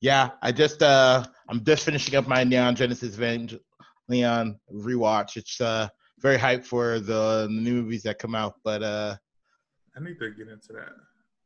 Yeah, I just uh I'm just finishing up my Neon Genesis Evangelion rewatch. It's uh very hyped for the, the new movies that come out, but uh I need to get into that.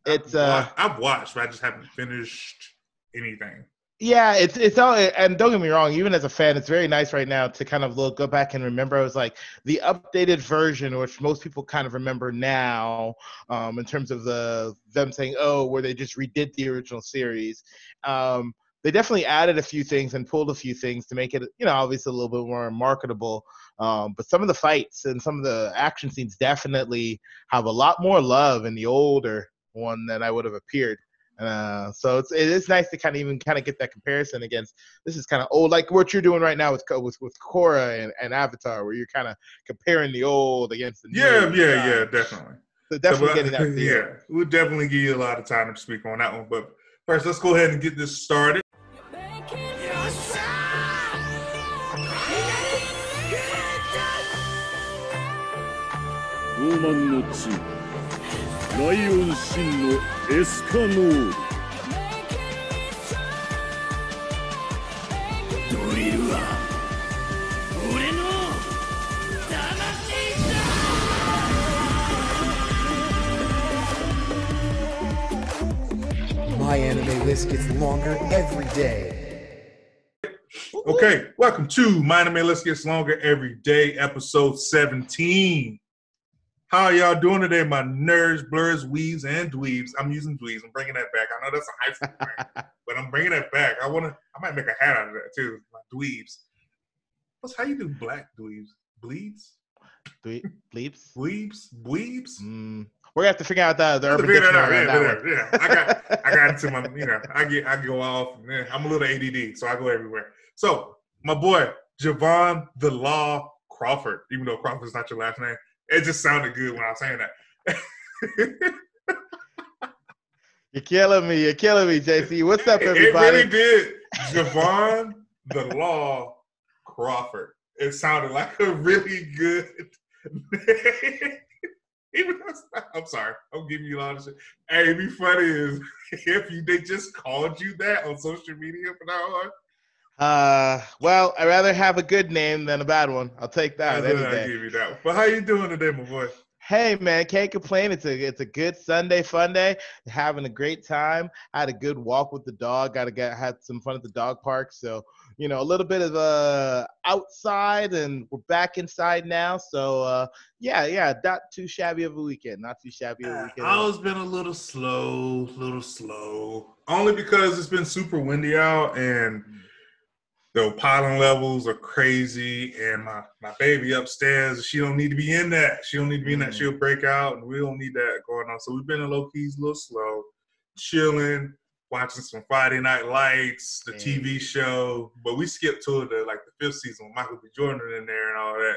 it's I've, uh I've watched, but I just haven't finished anything. Yeah, it's it's all and don't get me wrong, even as a fan, it's very nice right now to kind of look go back and remember. It was like the updated version, which most people kind of remember now, um, in terms of the them saying, "Oh, where they just redid the original series." Um, they definitely added a few things and pulled a few things to make it, you know, obviously a little bit more marketable. Um, but some of the fights and some of the action scenes definitely have a lot more love in the older one than I would have appeared. Uh, so it's it is nice to kind of even kind of get that comparison against this is kind of old like what you're doing right now with with with Korra and, and Avatar where you're kind of comparing the old against the new. Yeah, yeah, yeah, definitely. So definitely so, getting that. Yeah, we'll definitely give you a lot of time to speak on that one. But first, let's go ahead and get this started. ライオン真のエスカノールドリルは俺の魂だ My anime list gets longer every day. Okay, welcome to My Anime List Gets Longer Every Day, episode 17. How y'all doing today, my nerds, blurs, weaves, and dweebs? I'm using dweebs. I'm bringing that back. I know that's a high school thing, but I'm bringing that back. I wanna. I might make a hat out of that too. My dweebs. What's how you do black dweebs? Bleeds? Ble- Bleeps. Bleeps? Bleeps? Mm. We're gonna have to figure out the the urban figure that out. dictionary Yeah, that yeah, yeah. I got, I got into my, you know, I get, I go off. Man, I'm a little ADD, so I go everywhere. So my boy Jevone the Law Crawford, even though Crawford's not your last name, it just sounded good when I was saying that. You're killing me. You're killing me, JC. What's up, everybody? it really did. Jevone the Law Crawford. It sounded like a really good name. Even though it's not- I'm sorry, I'm giving you a lot of shit. Hey, it'd be funny is if you they just called you that on social media from now on. Uh, well, I'd rather have a good name than a bad one. I'll take that I'll give you that. But how you doing today, my boy? Hey man, can't complain. It's a it's a good Sunday fun day. Having a great time. I had a good walk with the dog. Got to get had some fun at the dog park. So you know a little bit of uh outside, and we're back inside now. So uh yeah, yeah, not too shabby of a weekend. Not too shabby of a weekend. all. Always been a little slow, little slow. Only because it's been super windy out and the pollen levels are crazy. And my, my baby upstairs, she don't need to be in that. She don't need to be in that. Mm. She'll break out, and we don't need that going on. So we've been in low keys, a little slow, chilling, watching some Friday Night Lights, the. TV show. But we skipped to the like the fifth season with Michael B. Jordan in there and all that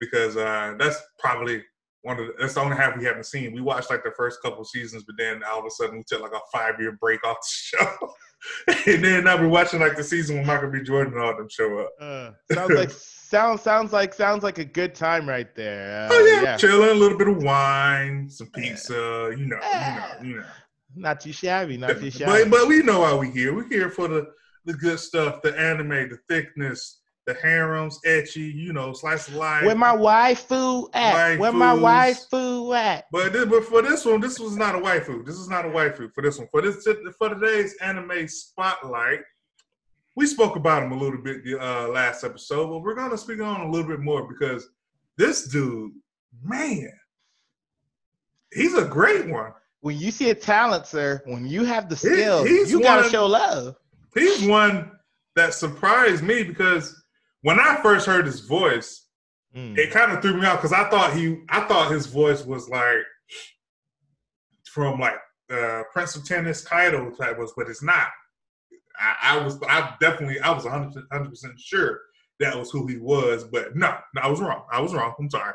because uh, that's probably one of the, that's the only half we haven't seen. We watched like the first couple seasons, but then all of a sudden we took like a five year break off the show, and then now we're watching like the season when Michael B. Jordan and all them show up. Uh, sounds like sounds sounds like sounds like a good time right there. Uh, oh yeah, chilling, a little bit of wine, some pizza, you know, Yeah. you know, you know. not too shabby. Not too shabby. But but we know why we here. We're here for the the good stuff, the anime, the thickness, the harems, ecchi, you know, slice of life. Where my waifu at? Where my Waifus. waifu at? But this, but for this one, this was not a waifu. This is not a waifu for this one. For this for today's anime spotlight, we spoke about him a little bit the uh, last episode, but we're gonna speak on a little bit more because this dude, man, he's a great one. When you see a talent, sir, when you have the skill, he's you gotta one- show love. He's one that surprised me because when I first heard his voice, Mm. it kind of threw me out because I thought he, I thought his voice was like from like uh, Prince of Tennis Kaido type was, but it's not. I, I was, I definitely, I was 100 percent sure that was who he was, but no, no, I was wrong. I was wrong. I'm sorry,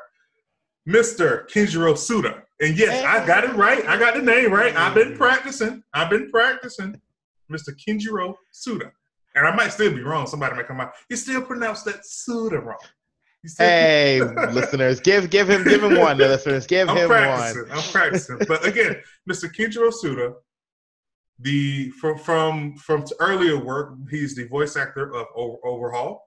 Mister Kenjiro Tsuda. And yes, I got it right. I got the name right. I've been practicing. I've been practicing, Mister Kenjiro Tsuda. And I might still be wrong. Somebody might come out. You still pronounce that Suda wrong. Hey, listeners, give give him give him one. listeners, give I'm him practicing. one. I'm practicing. But again, Mr. Kenjiro Tsuda, the from from from earlier work, he's the voice actor of Over- Overhaul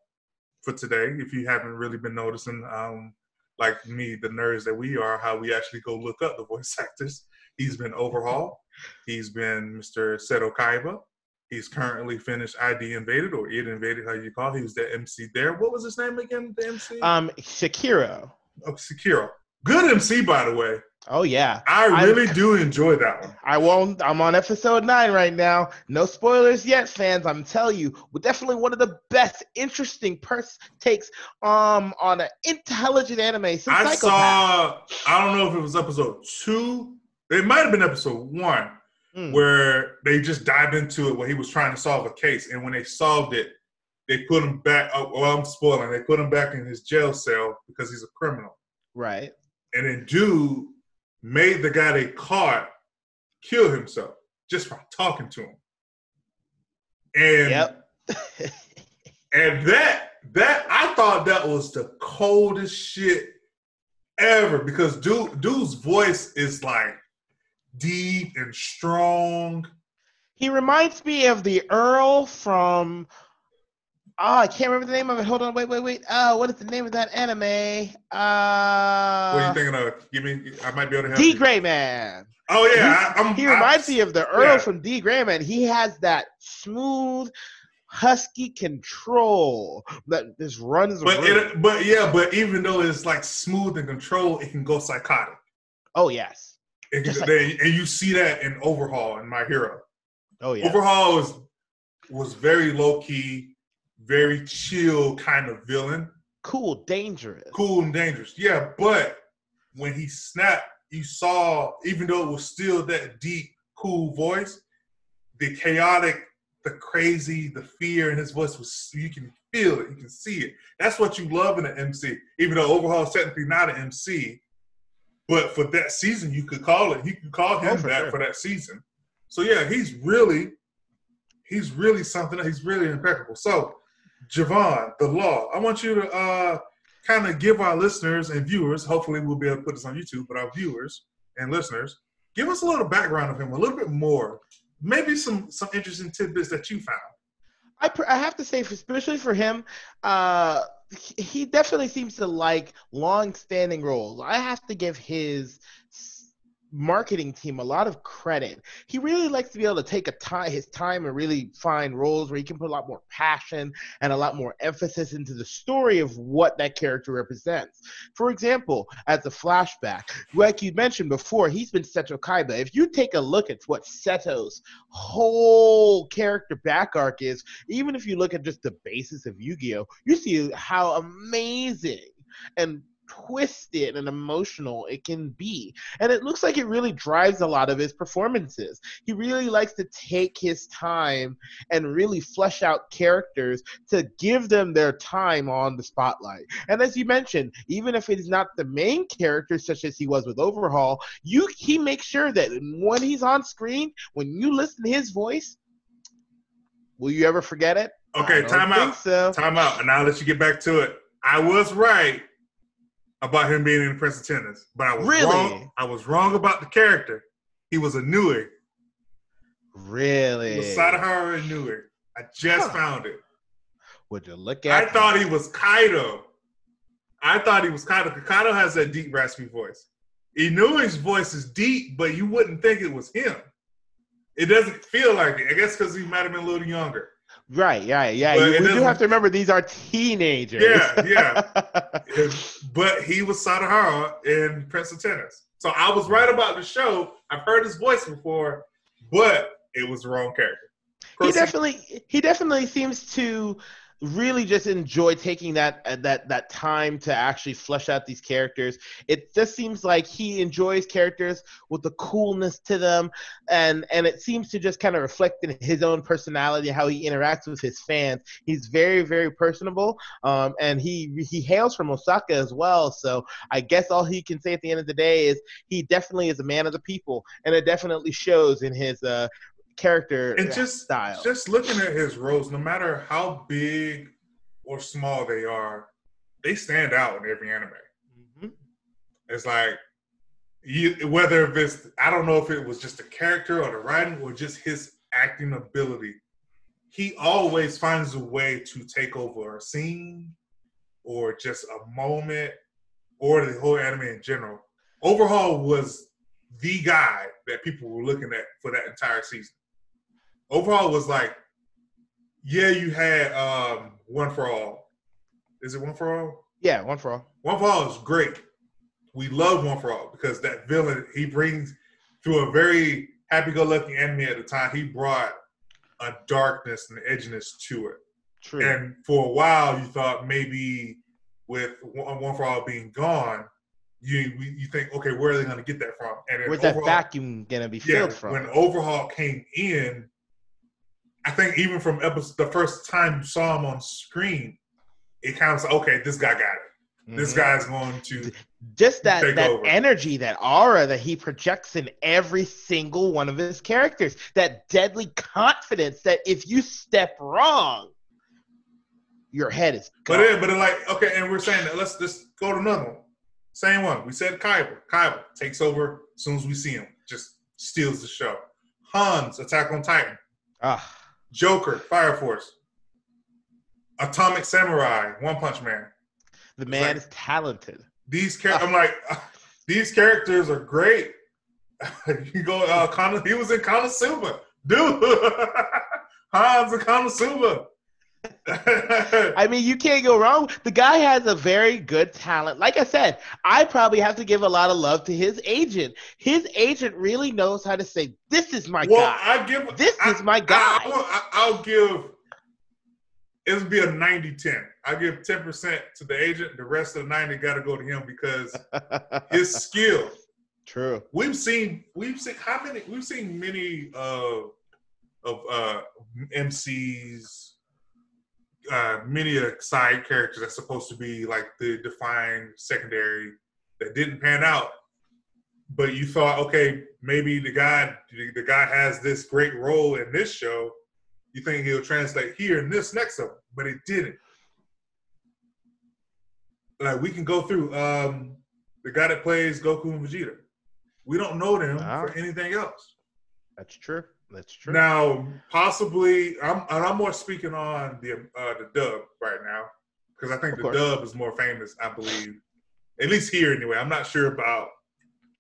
for today. If you haven't really been noticing, um, like me, the nerds that we are, how we actually go look up the voice actors. He's been Overhaul. He's been Mr. Seto Kaiba. He's currently finished ID Invaded or It Invaded, how you call. it. He was the MC there. What was his name again? The MC? Um, Shakiro. oh, Sekiro. Good MC, by the way. Oh yeah. I really do enjoy that one. I won't. I'm on episode nine right now. No spoilers yet, fans. I'm telling you, we're definitely one of the best, interesting pers- takes um on an intelligent anime. Since I Psycho-Pass. saw. I don't know if it was episode two. It might have been episode one Mm. where they just dived into it where he was trying to solve a case, and when they solved it, they put him back. Oh, well, I'm spoiling. They put him back in his jail cell because he's a criminal, Right. and then dude made the guy they caught kill himself just by talking to him. And Yep. And that that I thought that was the coldest shit ever because dude dude's voice is like deep and strong. he reminds me of the Earl from. Oh, I can't remember the name of it. Hold on, wait, wait, wait. Oh, what is the name of that anime? Uh, what are you thinking of? Give me I might be able to help D. Gray Man. Oh yeah, I, I'm, He I- reminds me of the Earl yeah. from D Gray Man. He has that smooth, husky control that just runs. But it, but yeah, but even though it's like smooth and controlled, it can go psychotic. oh yes. Just like- they, and you see that in Overhaul and My Hero. Oh yeah. Overhaul was was very low key, very chill kind of villain. cool, dangerous. cool and dangerous. Yeah, but when he snapped, you saw, even though it was still that deep, cool voice, the chaotic, the crazy, the fear in his voice was you can feel it, you can see it. That's what you love in an MC. Even though Overhaul is technically not an MC, but for that season you could call it. You could call him Oh, for that sure. for that season. So yeah, he's really, he's really something. He's really impeccable. So, Jevone, the law. I want you to uh kind of give our listeners and viewers, hopefully we'll be able to put this on YouTube, but our viewers and listeners, give us a little background of him, a little bit more, maybe some some interesting tidbits that you found. I pr- I have to say, especially for him, uh, he- definitely seems to like long-standing roles. I have to give his marketing team a lot of credit. He really likes to be able to take a time, his time, and really find roles where he can put a lot more passion and a lot more emphasis into the story of what that character represents. For example, as a flashback, like you mentioned before, he's been Seto Kaiba. If you take a look at what Seto's whole character back arc is, even if you look at just the basis of Yu-Gi-Oh, you see how amazing and twisted and emotional it can be. And it looks like it really drives a lot of his performances. He really likes to take his time and really flesh out characters to give them their time on the spotlight. And as you mentioned, even if it is not the main character such as he was with Overhaul, you he makes sure that when he's on screen, when you listen to his voice, will you ever forget it? Okay, time out. So. Time out. And now let you get back to it. I was right about him being in Prince of Tennis, but I was Really? wrong. I was wrong about the character. He was Inui. Really? He was Sadaharu Inui. I just Huh. found it. Would you look at? I thought he was Kaido. I thought he was Kaido. Kaido has that deep, raspy voice. Inui's voice is deep, but you wouldn't think it was him. It doesn't feel like it. I guess because he might have been a little younger. Right, yeah, yeah. But You, we do have to remember these are teenagers. Yeah, yeah. but he was Sadaharu in Prince of Tennis. So I was right about the show. I've heard his voice before, but it was the wrong character. he definitely he definitely seems to really just enjoy taking that uh, that that time to actually flesh out these characters. It just seems like he enjoys characters with the coolness to them and and it seems to just kind of reflect in his own personality how he interacts with his fans. He's very very personable um, and he he hails from osaka as well so i guess all he can say at the end of the day is he definitely is a man of the people and it definitely shows in his uh character and just style just looking at his roles, no matter how big or small they are, they stand out in every anime. Mhm. It's like you, whether if it's I don't know if it was just the character or the writing or just his acting ability, he always finds a way to take over a scene or just a moment or the whole anime in general. Overhaul was the guy that people were looking at for that entire season. Overhaul was like, yeah, you had um, One for All. Is it One for All? Yeah, one for all. One for All is great. We love One for All because that villain he brings through a very happy-go-lucky anime at the time. He brought a darkness and edginess to it. True. And for a while, you thought maybe with One for All being gone, you you think, okay, where are they going to get that from? And Where's that Overhaul- vacuum gonna be yeah, filled from? when Overhaul came in, I think even from episode the first time you saw him on screen, it kind of like, okay, this guy got it. This Mhm. guy's going to just that that over. energy, that aura that he projects in every single one of his characters, that deadly confidence that if you step wrong, your head is But gone. it, but it like okay, and we're saying that let's just go to another one. Same one. We said Kaiba. Kaiba takes over as soon as we see him. Just steals the show. Hans, Attack on Titan. Ah, Joker, Fire Force. Atomic Samurai, One Punch Man. the man like- is talented. These char- I'm like, these characters are great. you go, uh, Kana, he was in Konosuba, dude. Hans and Konosuba. I mean, you can't go wrong. The guy has a very good talent. Like I said, I probably have to give a lot of love to his agent. His agent really knows how to say, "This is my well, guy." I give This I- is my guy. I, will give it'll be a 90-10. I give 10% to the agent, the rest of the 90 gotta go to him because his skill. True. We've seen we've seen how many we've seen many uh of uh MCs uh many uh, side characters that's supposed to be like the defined secondary that didn't pan out. But you thought okay maybe the guy the guy has this great role in this show. You think he'll translate here in this next one but it didn't. Like we can go through um the guy that plays goku and vegeta. We don't know them Ah. for anything else. That's true. That's true. now, possibly, I'm and I'm more speaking on the uh, the dub right now because I think Of the course. dub is more famous. I believe, at least here anyway. I'm not sure about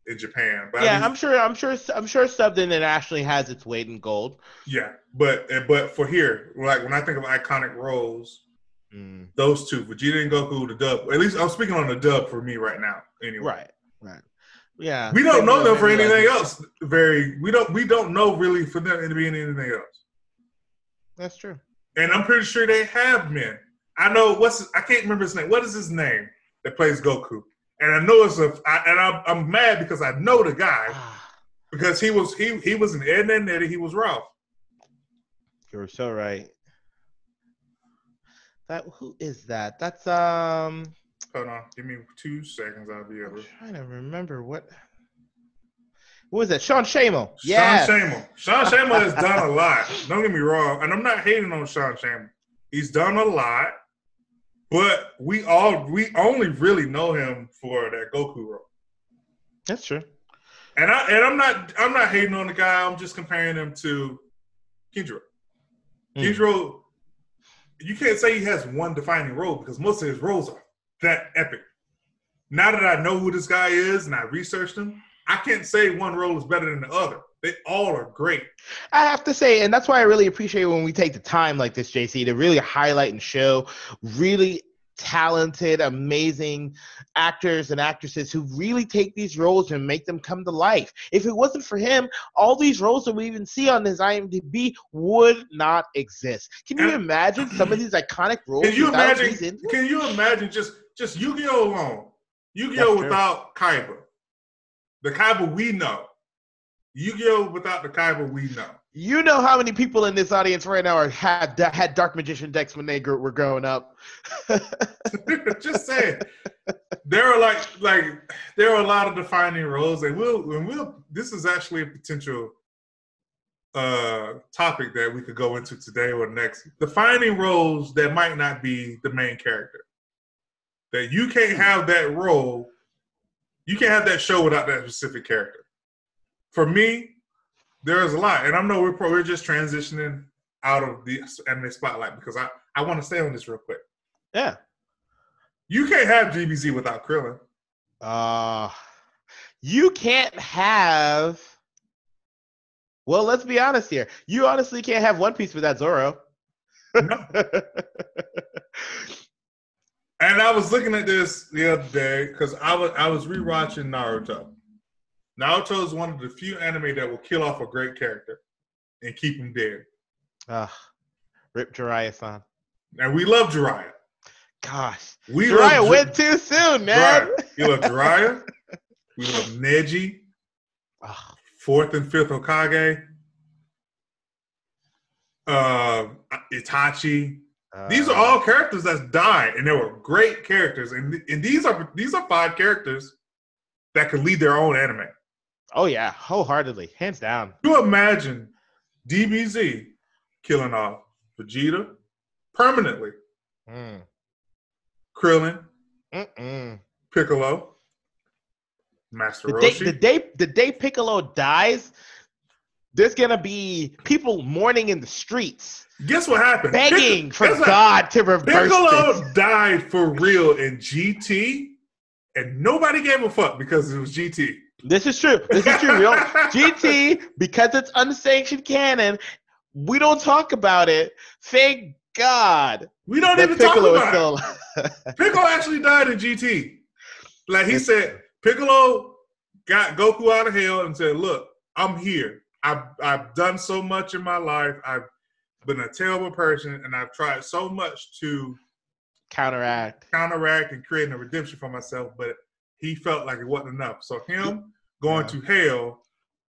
in Japan, but yeah, at I'm sure. I'm sure. I'm sure subbed internationally has its weight in gold. yeah. But but for here, like when I think of iconic roles, Mm, those two, Vegeta and Goku, the dub. At least I'm speaking on the dub for me right now. Anyway, right. Right. Yeah. we don't know them for maybe, like, anything else. Very, we don't we don't know really for them to be anything else. That's true. and I'm pretty sure they have men. I know what's I can't remember his name. What is his name that plays Goku? And I know it's a I, and I'm, I'm mad because I know the guy Ah, because he was he he was an Ed and Eddie. He was Ralph. You're so right. That who is that? That's um. Hold on, give me two seconds. I'll be able. I'm trying to remember what. What was that? Sean Schemmel. Yeah. Sean Schemmel. Sean Schemmel has done a lot. Don't get me wrong, and I'm not hating on Sean Schemmel. He's done a lot, but we all we only really know him for that Goku role. That's true. And I and I'm not I'm not hating on the guy. I'm just comparing him to Kendra. Mm. Kendra, you can't say he has one defining role because most of his roles are that epic. Now that I know who this guy is and I researched him, I can't say one role is better than the other. They all are great. I have to say, and that's why I really appreciate when we take the time like this, JC, to really highlight and show really talented, amazing actors and actresses who really take these roles and make them come to life. If it wasn't for him, all these roles that we even see on his IMDb would not exist. Can you And- imagine some of these iconic roles? Can you imagine? Can you imagine just just Yu-Gi-Oh alone? Yu-Gi-Oh true. without Kaiba, the Kaiba we know. Yu-Gi-Oh without the Kaiba we know. You know how many people in this audience right now are had had Dark Magician decks when they gr- were growing up. just saying there are like like there are a lot of defining roles and we'll and we'll this is actually a potential uh topic that we could go into today or next defining roles that might not be the main character that you can't have that role you can't have that show without that specific character for me there's a lot, and I know we're pro- we're just transitioning out of the anime spotlight because I I want to stay on this real quick. Yeah. You can't have DBZ without Krillin. Uh you can't have well, let's be honest here. You honestly can't have One Piece without Zoro. No. And I was looking at this the other day because I was I was rewatching Naruto. Naruto is one of the few anime that will kill off a great character and keep him dead. Ah, Rip Jiraiya-san. And we love Jiraiya. Gosh, We Jiraiya love Ji- went too soon, man. Jiraiya. We love Jiraiya. we love Neji, fourth and fifth Hokage. Uh, Itachi. These are all characters that died, and they were great characters. And, and these are these are five characters that could lead their own anime. Oh yeah, wholeheartedly, hands down. You imagine DBZ killing off Vegeta permanently, Mm. Krillin, Mm-mm. Piccolo, Master The day, Roshi. the day, the day Piccolo dies, there's gonna be people mourning in the streets, Guess what happened? begging for guess what? God to reverse Piccolo this. died for real in GT, and nobody gave a fuck because it was GT. This is true. This is true. Real GT because it's unsanctioned canon. We don't talk about it. Thank God We don't even talk Piccolo is about still it. alive. Piccolo actually died in GT. Like he said, Piccolo got Goku out of hell and said, "Look, I'm here. I've I've done so much in my life. I've been a terrible person, and I've tried so much to counteract. counteract and create a redemption for myself, but he felt like it wasn't enough. So him going Yeah. to hell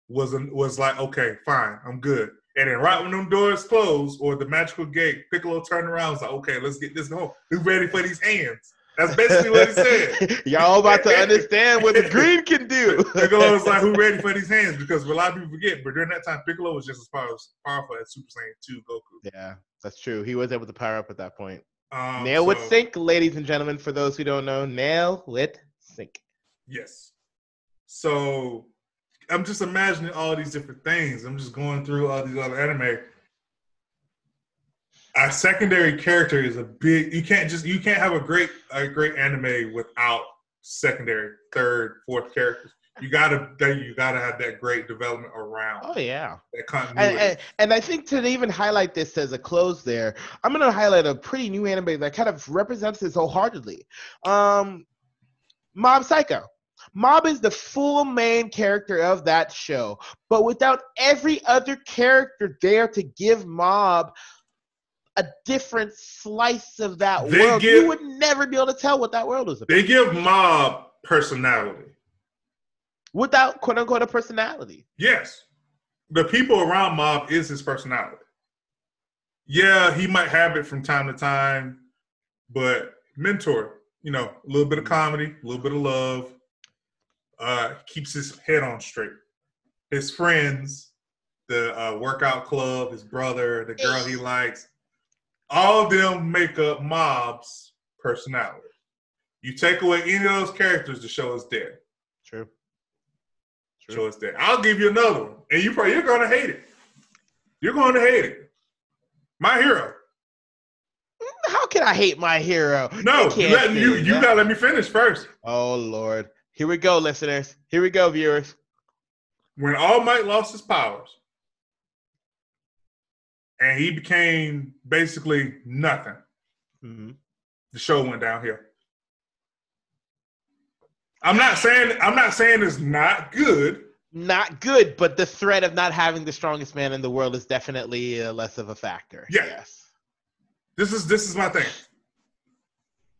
was was like, okay, fine, I'm good. And then right when them doors closed or the magical gate, Piccolo turned around and was like, okay, let's get this going. Who's ready for these hands? That's basically what he said. Y'all about to understand what the green can do. Piccolo was like, who ready for these hands? Because a lot of people forget, but during that time, Piccolo was just as powerful, powerful as Super Saiyan 2 Goku. yeah, that's true. He was able to power up at that point. Um, Nail with so- sync, ladies and gentlemen. For those who don't know, nail with sync. Yes. So I'm just imagining all these different things. I'm just going through all these other anime. A secondary character is a big. You can't just you can't have a great a great anime without secondary, third, fourth characters. You gotta you gotta have that great development around Oh yeah. that continuity. And, and, and I think to even highlight this as a close there, I'm to highlight a pretty new anime that kind of represents this wholeheartedly. Um, Mob Psycho. Mob is the full main character of that show, but without every other character there to give Mob a different slice of that They world, give- you would never be able to tell what that world is about they give Mob personality. without quote unquote a personality. Yes. The people around Mob is his personality. Yeah, he might have it from time to time, but mentor, you know, a little bit of comedy, a little bit of love, uh, keeps his head on straight. His friends, the uh, workout club, his brother, the girl he likes, all of them make up Mob's personality. You take away any of those characters, the show is dead. True. Show us that. I'll give you another one, and you probably you're gonna hate it. You're going to hate it. My hero. Mm, how can I hate my hero? No, you, let, you, you gotta let me finish first. Oh Lord. Here we go, listeners. Here we go, viewers. When All Might lost his powers, and he became basically nothing, Mhm. the show went downhill. I'm not saying I'm not saying it's not good. Not good, but the threat of not having the strongest man in the world is definitely uh, less of a factor. Yeah. Yes. This is this is my thing.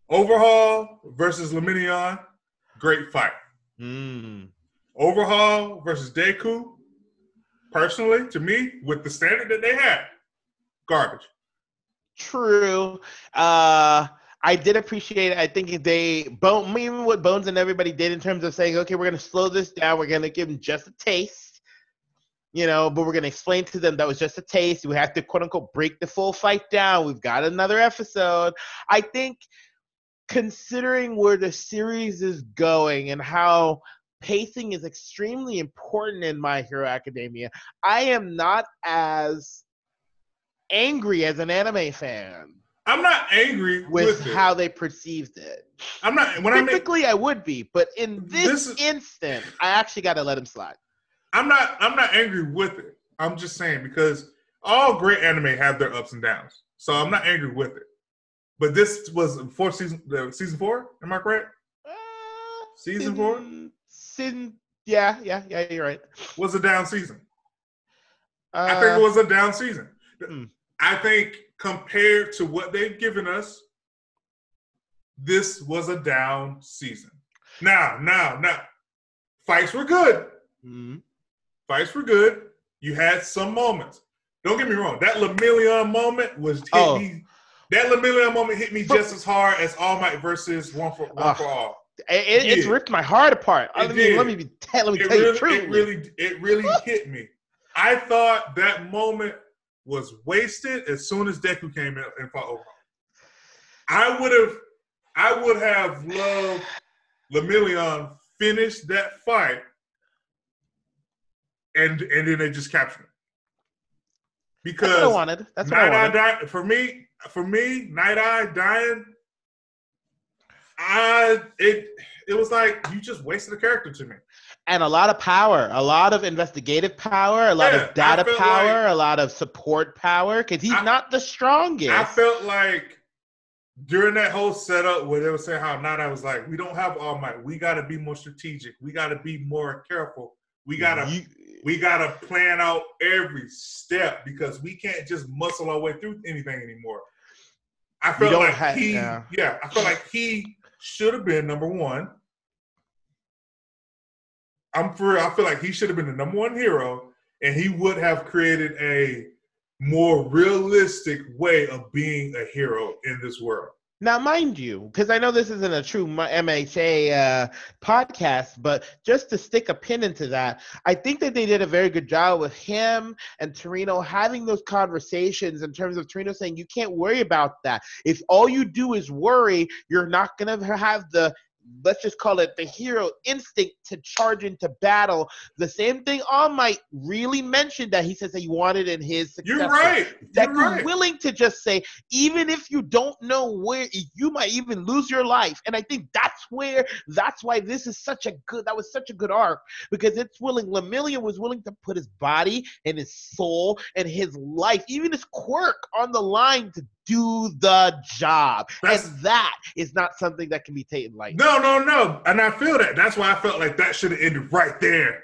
Overhaul versus Lemillion, great fight. Mm. Overhaul versus Deku, personally, to me, with the standard that they had, garbage. True. Uh, I did appreciate. I think they bone, even what Bones and everybody did in terms of saying, okay, we're gonna slow this down. We're gonna give them just a taste, you know, but we're gonna explain to them that was just a taste. We have to quote unquote break the full fight down. We've got another episode. I think, considering where the series is going and how pacing is extremely important in My Hero Academia. I am not as angry as an anime fan I'm not angry with, with, it. how they perceived it. I'm not when I make Typically, I would be, but in this, This instant, I actually got to let him slide. I'm not I'm not angry with it. I'm just saying because all great anime have their ups and downs. So I'm not angry with it. But this was fourth season uh, season four, am I correct? Uh, Season four? Season, yeah, yeah, yeah. You're right. Was a down season. Uh, I think it was a down season. Hmm. I think compared to what they've given us, this was a down season. Now, now, now, fights were good. mhm. Fights were good. You had some moments. Don't get me wrong. That Lemillion moment was hit Oh. me. That Lemillion moment hit me just as hard as All Might versus One for One Ah. for All. It, it, it's ripped my heart apart. It Let me, let me be tell, let me It tell you really, truly. it really, it really hit me. I thought that moment was wasted as soon as Deku came in and fought Overhaul. I would have, I would have loved Lemillion finish that fight, and and then they just captured him That's what I wanted. That's what I Night Eye wanted. for me. For me, Night Eye dying. I it it was like you just wasted a character to me. And a lot of power, a lot of investigative power, a lot Yeah, of data power, like- a lot of support power, because he's I- not the strongest. I felt like during that whole setup where they were saying how not, I was like, we don't have all might. We got to be more strategic. We got to be more careful. We gotta You- we gotta plan out every step because we can't just muscle our way through anything anymore. I felt like ha- he, yeah. yeah, I felt like he should have been number one. I'm for. I feel like he should have been the number one hero, and he would have created a more realistic way of being a hero in this world. Now, mind you, because I know this isn't a true MHA uh, podcast, but just to stick a pin into that, I think that they did a very good job with him and Torino having those conversations in terms of Torino saying, you can't worry about that. If all you do is worry, you're not going to have the let's just call it the hero instinct to charge into battle. The same thing All Might really mentioned that he says that he wanted in his successor. You're right. that You're right. willing to just say, even if you don't know where you might even lose your life. And I think that's where that's why this is such a good that was such a good arc because it's willing Lemillion was willing to put his body and his soul and his life, even his quirk on the line to do the job. That's- and that is not something that can be taken lightly. No, no, no. And I feel that. That's why I felt like that should have ended right there.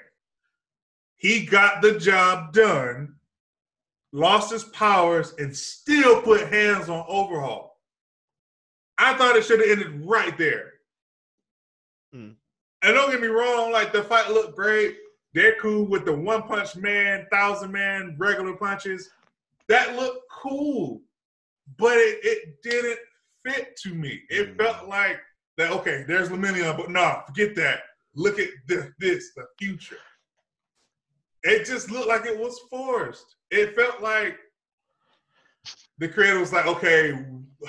He got the job done, lost his powers, and still put hands on Overhaul. I thought it should have ended right there. Hmm. And don't get me wrong, like the fight looked great. Deku with the one punch man, thousand man, regular punches. That looked cool. But it, it didn't fit to me. It Hmm. felt like that, okay, there's Lemillion, but no, forget that. Look at this, this, the future. It just looked like it was forced. It felt like the creator was like, okay,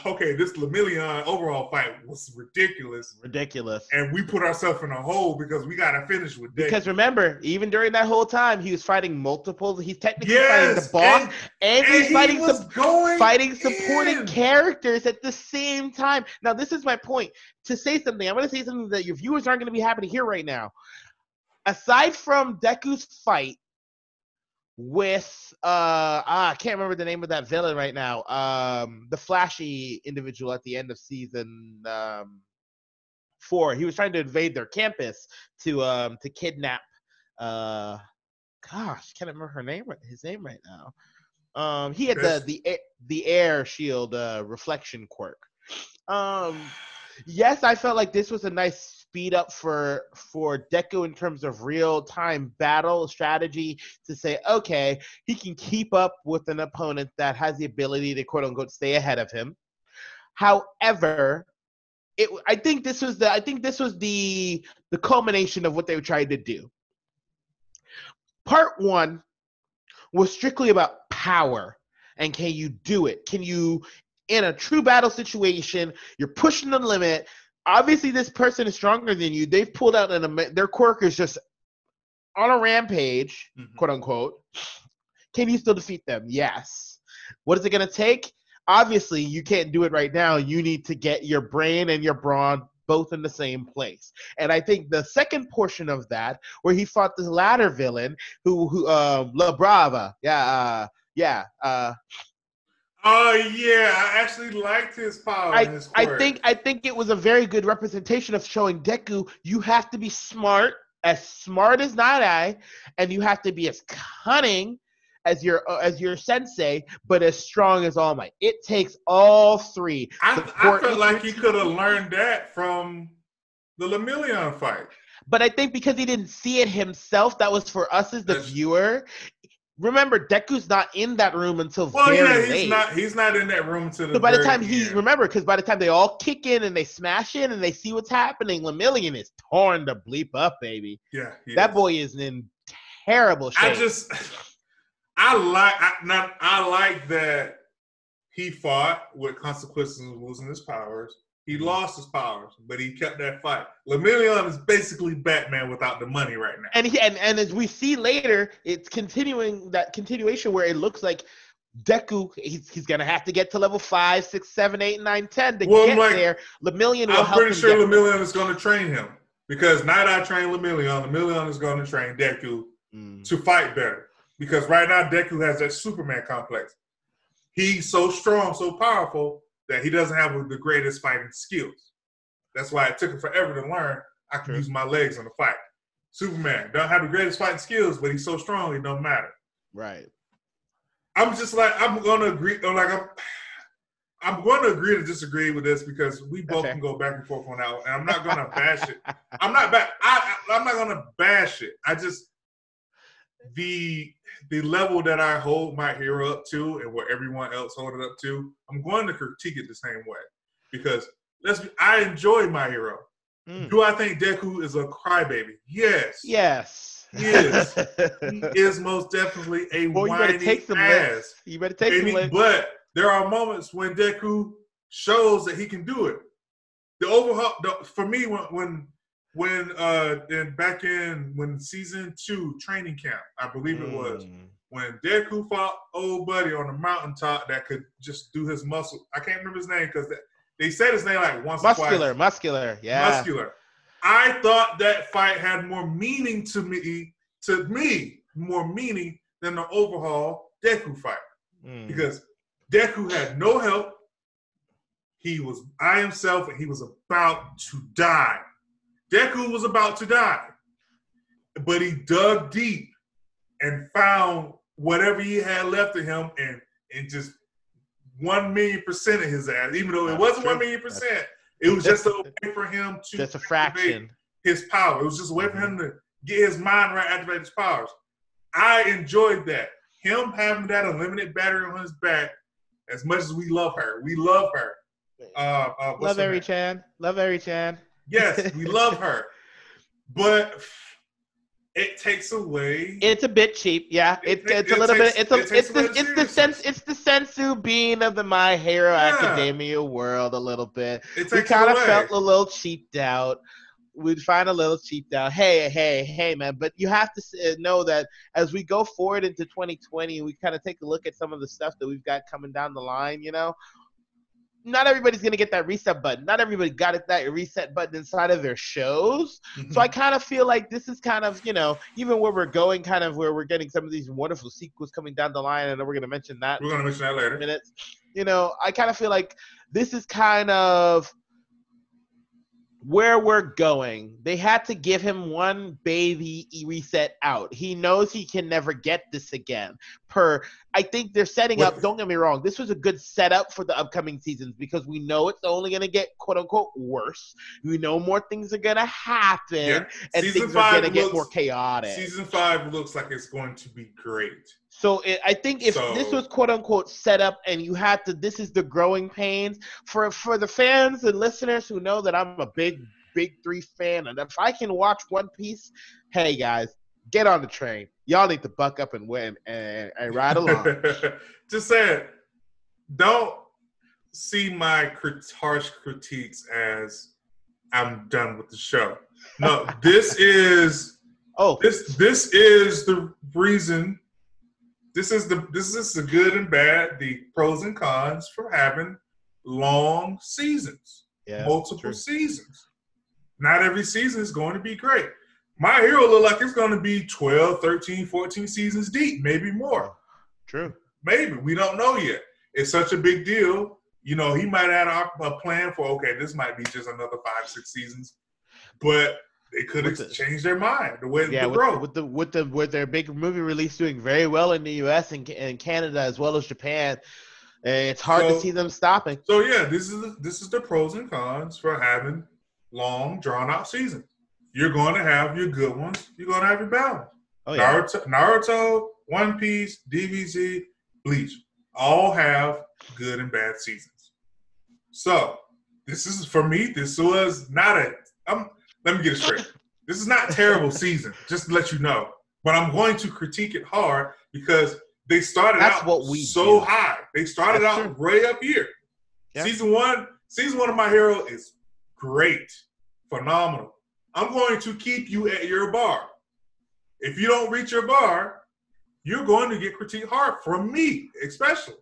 okay, this Lemillion Overhaul fight was ridiculous. Ridiculous. And we put ourselves in a hole because we got to finish with Deku. Because remember, even during that whole time, he was fighting multiple. He's technically Yes, fighting the boss, and- and, and he's he fighting some going fighting supporting in. characters at the same time. Now, this is my point. To say something, I'm going to say something that your viewers aren't going to be happy to hear right now. Aside from Deku's fight with uh ah, I can't remember the name of that villain right now. Um the flashy individual at the end of season um four. He was trying to invade their campus to um to kidnap uh gosh, can't remember her name his name right now. Um he had the the the air shield uh reflection quirk. Um yes, I felt like this was a nice speed up for for Deku in terms of real time battle strategy to say, okay, he can keep up with an opponent that has the ability to quote unquote stay ahead of him. However, it I think this was the I think this was the the culmination of what they were trying to do. Part one was strictly about power and can you do it? Can you in a true battle situation, you're pushing the limit. Obviously this person is stronger than you. They've pulled out an their quirk is just on a rampage, Mhm. quote unquote. Can you still defeat them? Yes. What is it going to take? Obviously, you can't do it right now. You need to get your brain and your brawn both in the same place. And I think the second portion of that, where he fought the latter villain, who, who, uh, La Brava, yeah, uh, yeah, uh, Oh yeah, I actually liked his power. I, his I think I think it was a very good representation of showing Deku you have to be smart, as smart as Night Eye, and you have to be as cunning as your uh, as your sensei, but as strong as All Might. It takes all three. I, I felt like he could have learned that from the Lemillion fight. But I think because he didn't see it himself, that was for us as the That's- viewer. Remember, Deku's not in that room until Well, very yeah, he's late. not. He's not in that room to the. So by the time he end. remember, because by the time they all kick in and they smash in and they see what's happening, Lemillion is torn to bleep up, baby. yeah, That is. boy is in terrible shape. I just, I like, I, not, I like that he fought with consequences of losing his powers. He lost his powers, but he kept that fight. Lemillion is basically Batman without the money right now. and he and, and as we see later, it's continuing that continuation where it looks like Deku he's, he's gonna have to get to level five, six, seven, eight, nine, ten to Well, get like, there. Lemillion will I'm help pretty him sure get there. Lemillion is going to train him because Night Eye trained Lemillion. Lemillion is going to train Deku Mm. to fight better because right now Deku has that Superman complex. He's so strong, so powerful that he doesn't have the greatest fighting skills. That's why it took him forever to learn. I can use my legs in the fight. Superman don't have the greatest fighting skills, but he's so strong it don't matter. Right. I'm just like I'm gonna agree. or Like I'm, I'm going to agree to disagree with this because we both Okay. can go back and forth on that, and I'm not gonna bash it. I'm not back. I, I I'm not gonna bash it. I just the the level that I hold my hero up to and what everyone else hold it up to. I'm going to critique it the same way because let's. Be, I enjoy my hero. Mm. Do I think Deku is a crybaby? Yes. Yes. He is. He is most definitely a Boy, you better whiny take some ass. licks. You better take And some licks. but there are moments when Deku shows that he can do it. The overhaul the, for me when when when uh in back in when season two training camp, I believe it was Mm. when Deku fought old buddy on the mountaintop that could just do his muscle. I can't remember his name because they said his name like once Muscular, muscular. Yeah. Muscular. I thought that fight had more meaning to me to me more meaning than the overhaul Deku fight Mm. because Deku had no help. He was by himself and he was about to die. Deku was about to die, but he dug deep and found whatever he had left of him and, and just one million percent of his ass, even though it That's wasn't true. one million percent. It was just a way for him to Just a activate fraction. his power. It was just a way for him to get his mind right, activate his powers. I enjoyed that. Him having that unlimited battery on his back, as much as we love her, we love her. Uh, uh, Love her Eri? Chan. Love Eri Chan. Yes, we love her, but it takes away. It's a bit cheap, yeah. It It, ta- it's a it little takes- bit. It's a. it It's the. the It's the sense. It's the senzu being of the My Hero Yeah. Academia world a little bit. it We kind of felt a little cheaped out. We'd find a little cheaped out. Hey, hey, hey, man! But you have to uh, know that as we go forward into 2020, we kind of take a look at some of the stuff that we've got coming down the line. You know, not everybody's gonna get that reset button. Not everybody got it, that reset button inside of their shows. So I mm-hmm. kind of feel like this is kind of, you know, even where we're going, kind of where we're getting some of these wonderful sequels coming down the line, and we're going to mention that We're gonna mention that later. minutes. You know, I kind of feel like this is kind of where we're going. They had to give him one baby reset out. He knows he can never get this again. Per, I think they're setting up. Don't get me wrong. This was a good setup for the upcoming seasons because we know it's only going to get quote unquote worse. We know more things are going to happen, Yeah. and Season things are going to get more chaotic. Season five looks like it's going to be great. So it, I think if this was quote unquote set up and you had to, this is the growing pains for for the fans and listeners who know that I'm a big big three fan, and if I can watch One Piece, hey guys, get on the train. Y'all need to buck up and win and, and ride along. Just saying, don't see my harsh critiques as I'm done with the show. No, this is Oh, this this is the reason. This is the this is the good and bad, the pros and cons for having long seasons, yeah, multiple true. seasons. Not every season is going to be great. My Hero look like it's going to be 12, 13, 14 seasons deep, maybe more. True. Maybe we don't know yet. It's such a big deal. You know, he might have a, a plan for okay, this might be just another five, six seasons, but they could have the- changed their mind the way Yeah, the with, with the with the with their big movie release doing very well in the U.S. and, and Canada as well as Japan, eh, it's hard So- to see them stopping. So yeah, this is this is the pros and cons for having long, drawn out seasons. You're going to have your good ones. You're going to have your bad ones. Oh yeah, Naruto, Naruto, One Piece, DBZ, Bleach, all have good and bad seasons. So this is for me. This was not a. Um, let me get it straight. This is not a terrible season. Just to let you know. But I'm going to critique it hard because they started That's out what we so do. high. They started That's out way up here. Yeah. Season one, season one of My Hero is great, phenomenal. I'm going to keep you at your bar. If you don't reach your bar, you're going to get critiqued hard from me, especially.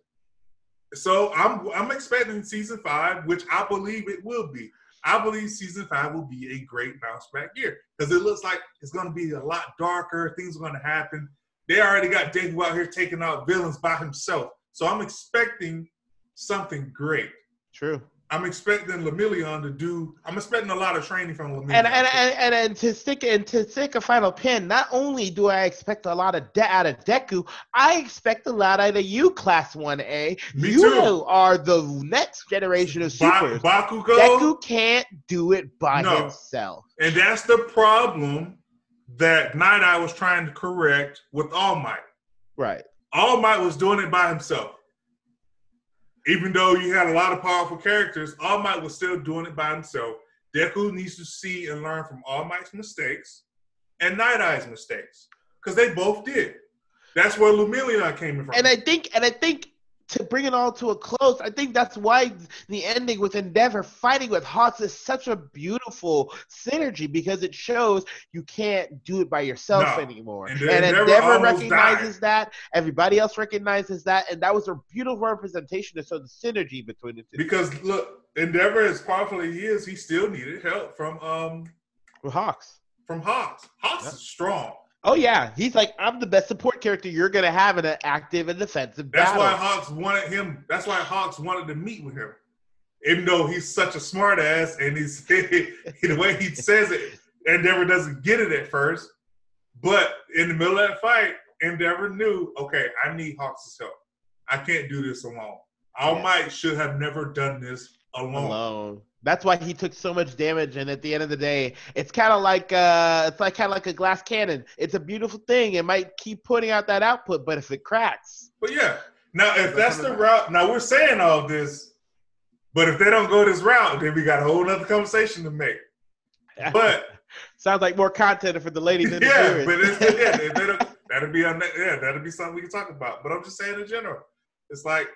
So I'm I'm expecting season five, which I believe it will be. I believe season five will be a great bounce back year because it looks like it's going to be a lot darker. Things are going to happen. They already got Deku out here taking out villains by himself. So I'm expecting something great. true. I'm expecting Lemillion to do. I'm expecting a lot of training from Lemillion. And and, and and to stick and to stick a final pin, not only do I expect a lot of de- out of Deku, I expect a lot out of you, Class One A. You too. are the next generation of Ba- supers. Bakugo, Deku can't do it by No. himself. and that's the problem that Night Eye was trying to correct with All Might. Right. All Might was doing it by himself. Even though you had a lot of powerful characters, All Might was still doing it by himself. Deku needs to see and learn from All Might's mistakes and Night Eye's mistakes because they both did. That's where Lemillion came from. And I think and I think to bring it all to a close, I think that's why the ending with Endeavor fighting with Hawks is such a beautiful synergy because it shows you can't do it by yourself No. anymore. And And, Endeavor Endeavor recognizes that, everybody else recognizes that, and that was a beautiful representation to show the synergy between the two. because look, Endeavor, as powerful as he is, he still needed help from um With Hawks. from Hawks. Hawks Yeah. is strong. Oh yeah, he's like, I'm the best support character you're gonna have in an active and defensive battle. That's battle. why Hawks wanted him. That's why Hawks wanted to meet with him, even though he's such a smart ass and he's the way he says it, Endeavor doesn't get it at first. But in the middle of that fight, Endeavor knew, okay, I need Hawks' help. I can't do this alone. All Yeah. Might should have never done this alone. alone. That's why he took so much damage, and at the end of the day, it's kind of like uh, it's like kind of like a glass cannon. It's a beautiful thing. It might keep putting out that output, but if it cracks, But yeah, now if that's the route, now we're saying all this, but if they don't go this route, then we got a whole other conversation to make. But sounds like more content for the ladies the yeah, viewers. but it's, yeah, if they don't, that'll be on. Yeah, that'll be something we can talk about. But I'm just saying in general, it's like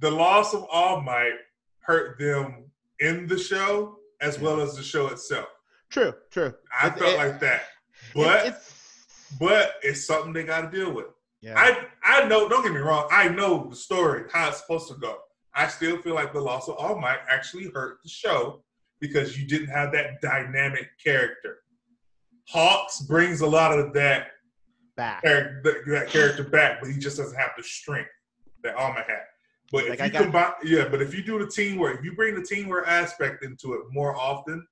the loss of All Might hurt them in the show as well as the show itself. true, true. I felt it- like that, but it's, but it's something they got to deal with. yeah. I I know. Don't get me wrong. I know the story how it's supposed to go. I still feel like the loss of All Might actually hurt the show because you didn't have that dynamic character. Hawks brings a lot of that back. character, that character back, but he just doesn't have the strength that All Might had. But Like, if I you got- combine, yeah, but if you do the teamwork, if you bring the teamwork aspect into it more often,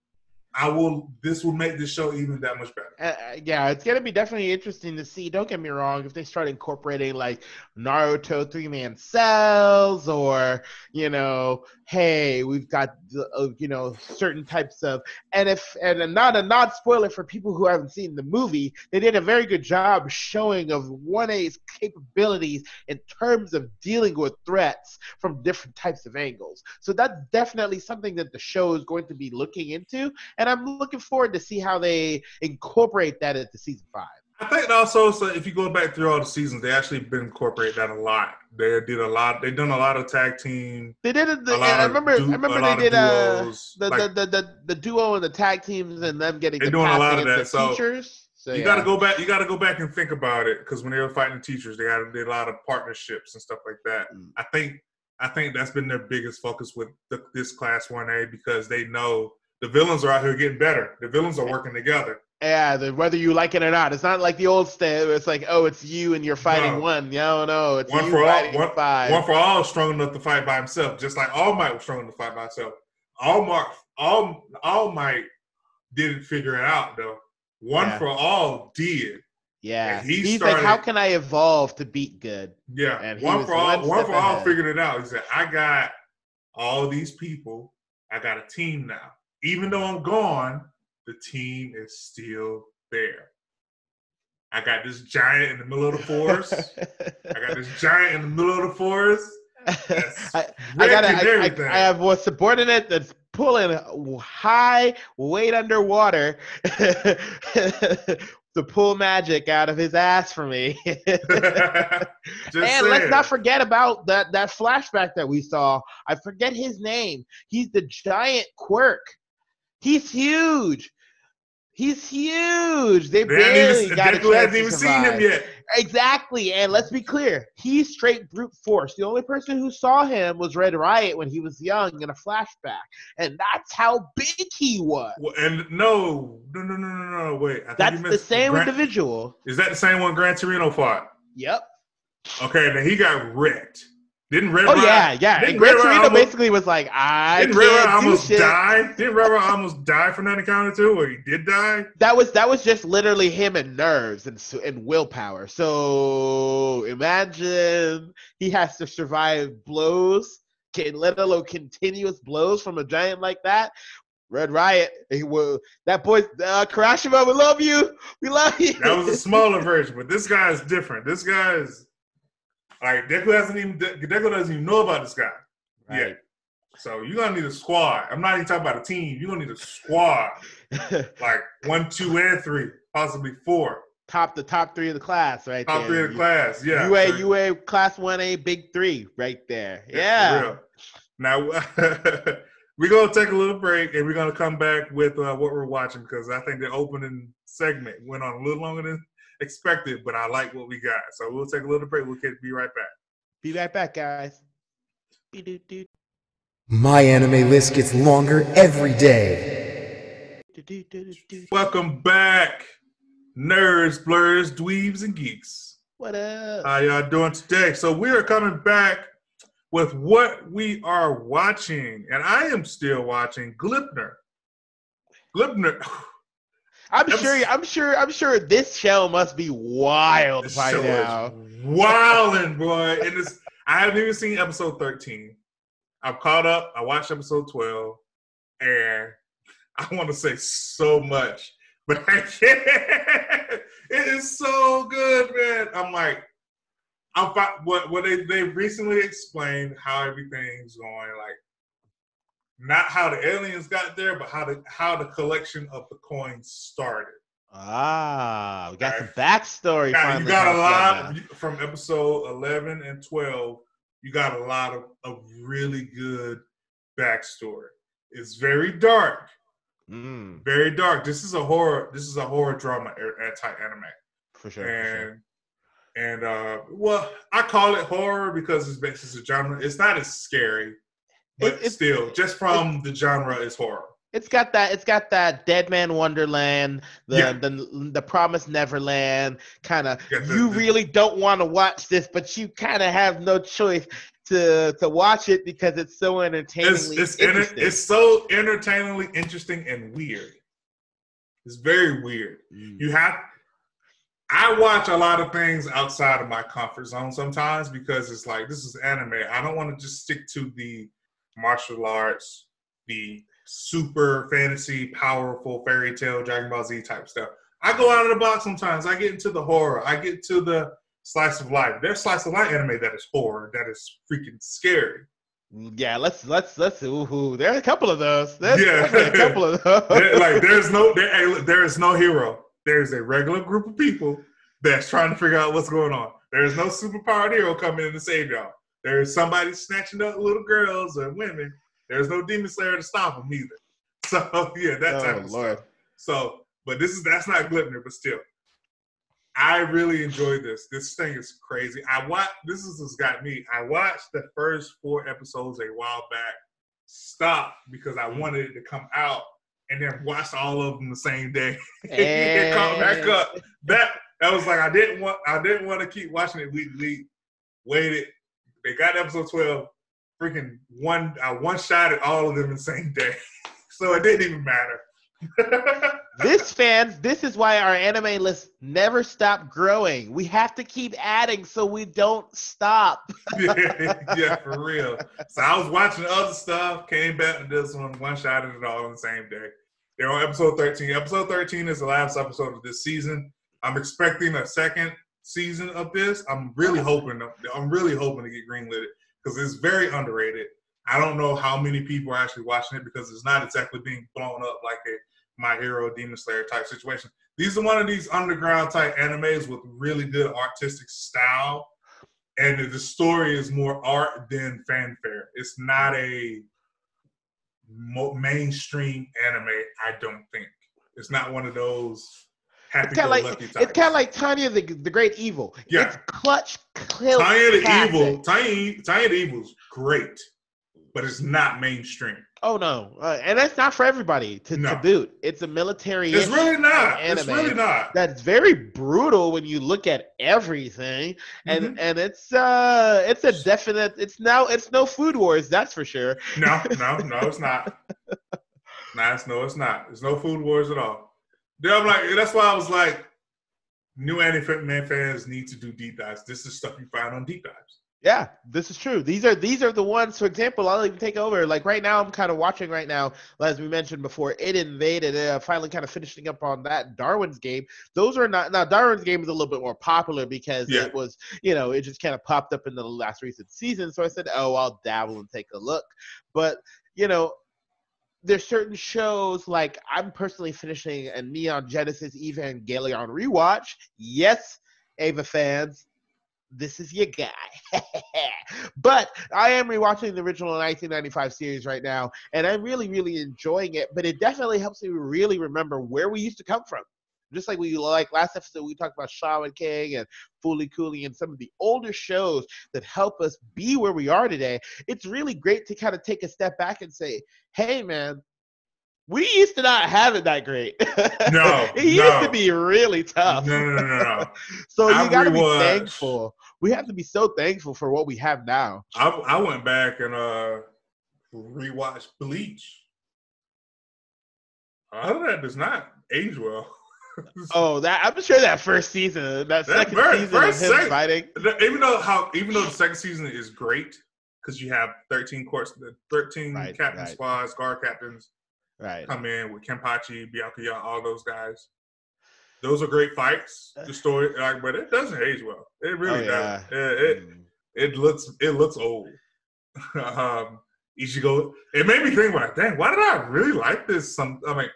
I will. This will make this show even that much better. Uh, yeah, it's gonna be definitely interesting to see. Don't get me wrong, if they start incorporating like Naruto three man cells, or you know, hey, we've got the, uh, you know certain types of, and if and a not a not spoiler for people who haven't seen the movie, they did a very good job showing of one A's capabilities in terms of dealing with threats from different types of angles. So that's definitely something that the show is going to be looking into and I'm looking forward to see how they incorporate that into season five. I think also, so if you go back through all the seasons, they actually been incorporating that a lot. They did a lot. They done a lot of tag team. They did it. A The, lot I remember. du- I remember they did uh, the, Like, the, the the the duo and the tag teams and them getting They're the doing a lot of that, so teachers. So you yeah. got to go back. You got to go back and think about it because when they were fighting the teachers, they had did a lot of partnerships and stuff like that. Mm. I think I think that's been their biggest focus with the, this class one A because they know the villains are out here getting better. The villains are working together. Yeah, the, whether you like it or not, it's not like the old stay. It's like, oh, it's you and you're fighting No. one. No, no, it's One you for all, one, five. one for all strong enough to fight by himself, just like All Might was strong enough to fight by himself. All Might, all, all Might didn't figure it out though. One Yeah. for all did. yeah, he he's like, how can I evolve to beat good? Yeah, And one for all, one one for all figured it out. He said, "I got all these people. I got a team now. Even though I'm gone, the team is still there. I got this giant in the middle of the forest. I got this giant in the middle of the forest. I, I got and I, I. I have a subordinate that's pulling high weight underwater to pull magic out of his ass for me. And let's not forget about that that flashback that we saw. I forget his name. He's the giant quirk. He's huge. He's huge. They barely even, got a Deku hasn't to even seen him yet. Exactly. And let's be clear, he's straight brute force. The only person who saw him was Red Riot when he was young in a flashback. And that's how big he was. Well, and no, no, no, no, no, no. Wait, That's the same Gran- individual. Is that the same one Gran Torino fought? Yep. Okay, then he got wrecked. Didn't Red Oh yeah, yeah. And Riot Torino almost- basically was like, I Didn't Red do almost shit. die? Didn't Red almost die from that encounter too, or he did die? That was that was just literally him and nerves and and willpower. So imagine he has to survive blows, can let alone continuous blows from a giant like that. Red Riot, he will. That boy, uh, Kirishima, we love you. We love you. That was a smaller version, but this guy is different. This guy is like Deku hasn't even Deku doesn't even know about this guy Right. yet. So you're gonna need a squad. I'm not even talking about a team. You're gonna need a squad, like one, two, and three, possibly four. top the top three of the class, right Top there. three of the class. Yeah. UA UA class one A big three right there. for Yeah. Now we're gonna take a little break and we're gonna come back with uh, what we're watching because I think the opening segment went on a little longer than expected, but I like what we got. So we'll take a little break. We'll be right back. Be right back, guys. My anime list gets longer every day. Welcome back, nerds, blurs, dweebs, and geeks. What up? How y'all doing today? So we are coming back with what we are watching, and I am still watching Gleipnir. Gleipnir. I'm sure. I'm sure. I'm sure this show must be wild This by now. wilding, boy. And it's, I haven't even seen episode 13. I've caught up. I watched episode 12, and I want to say so much, but I can't. It is so good, man. I'm like, I'm fi- what what they they recently explained how everything's going, like not how the aliens got there, but how the how the collection of the coins started. Ah, we got Right. some backstory. Now, you got a from lot you- from episode 11 and 12 you got a lot of, of really good backstory it's very dark Mm, very dark this is a horror this is a horror drama a- a- type anime for sure. for sure. and and uh well i call it horror because it's it's a genre it's not as scary but It- it's- still just from the genre is horror It's got that. It's got that Deadman Wonderland, the Yeah. the the Promised Neverland kind of. Yeah, You the- really don't want to watch this, but you kind of have no choice to to watch it because it's so it's entertainingly it's, enter- interesting. it's so entertainingly interesting and weird it's very weird Mm. you have I watch a lot of things outside of my comfort zone sometimes because it's like this is anime. I don't want to just stick to the martial arts, the super fantasy, powerful fairy tale, Dragon Ball Z type stuff. I go out of the box sometimes. I get into the horror. I get to the slice of life. There's slice of life anime that is horror, that is freaking scary. Yeah, let's let's let's. Ooh, there are a couple of those. There's Yeah. a couple of those. There- like there's no there, there is no hero. There's a regular group of people that's trying to figure out what's going on. There is no superpowered hero coming in to save y'all. There is somebody snatching up little girls or women. There's no demon slayer to stop them either. So yeah, that type Oh, of Lord. stuff. So, but this is that's not Gleipnir, but still, I really enjoyed this. This thing is crazy. I watched. This is what's got me. I watched the first four episodes a while back. Stopped because I wanted it to come out, and then watched all of them the same day. and eh. caught back up. That that was like I didn't want. I didn't want to keep watching it week to week. Waited. They got episode twelve. Freaking one. I one shot at all of them in the same day, so it didn't even matter. This fans, this is why our anime list never stop growing. We have to keep adding so we don't stop. yeah, yeah, for real. So I was watching other stuff, came back to this one, one shot at it all on the same day. They're on episode 13. Episode 13 is the last episode of this season. I'm expecting a second season of this. I'm really oh. hoping. I'm really hoping to get greenlit because it's very underrated. I don't know how many people are actually watching it because it's not exactly being blown up like a My Hero, Demon Slayer type situation. These are one of these underground type animes with really good artistic style and the story is more art than fanfare. It's not a mo- mainstream anime. I don't think it's not one of those It's kind of like it's kind of like Tanya the, the Great Evil. Yeah. It's clutch kill. Tanya the classic. Evil. Tanya, Tanya the Evil's great, but it's not mainstream. Oh no, uh, and that's not for everybody to, No. to boot. It's a military. It's really not. It's really not. That's very brutal when you look at everything, and Mhm. and it's uh it's a definite. It's now it's no food wars. That's for sure. No, no, no, it's not. nah, it's no, it's not. There's no food wars at all. Then I'm like, that's why I was like, new anime fans need to do deep dives. This is stuff you find on deep dives. Yeah, this is true. These are these are the ones. For example, I'll even take over. Like right now, I'm kind of watching right now, as we mentioned before. It invaded. Uh, finally, kind of finishing up on that Darwin's game. Those are not now. Darwin's game is a little bit more popular because Yeah. it was, you know, it just kind of popped up in the last recent season. So I said, oh, I'll dabble and take a look. But you know, there's certain shows like I'm personally finishing a Neon Genesis Evangelion rewatch. Yes, Eva fans, this is your guy. but I am rewatching the original 1995 series right now, and I'm really, really enjoying it. But it definitely helps me really remember where we used to come from. Just like we like last episode, we talked about Shaman King and Fooly Cooley and some of the older shows that help us be where we are today. It's really great to kind of take a step back and say, "Hey, man." We used to not have it that great. No, it used no. to be really tough. no, no, no, no. So I you got to be thankful. We have to be so thankful for what we have now. I, I went back and uh rewatched Bleach. Other than that does not age well. Oh, that I'm sure that first season, that, second first- season first of him second- fighting. even though how even though the second season is great because you have 13 courts, the 13 Right, captain right. squads, guard captains Right. come in with Kenpachi, Byakuya, all those guys. Those are great fights. The story, like, but it doesn't age well. It really Uh. Oh, yeah. doesn't. It, it, Mm. it looks it looks old. um, Ichigo. It made me think like, dang, why did I really like this? Some, I mean,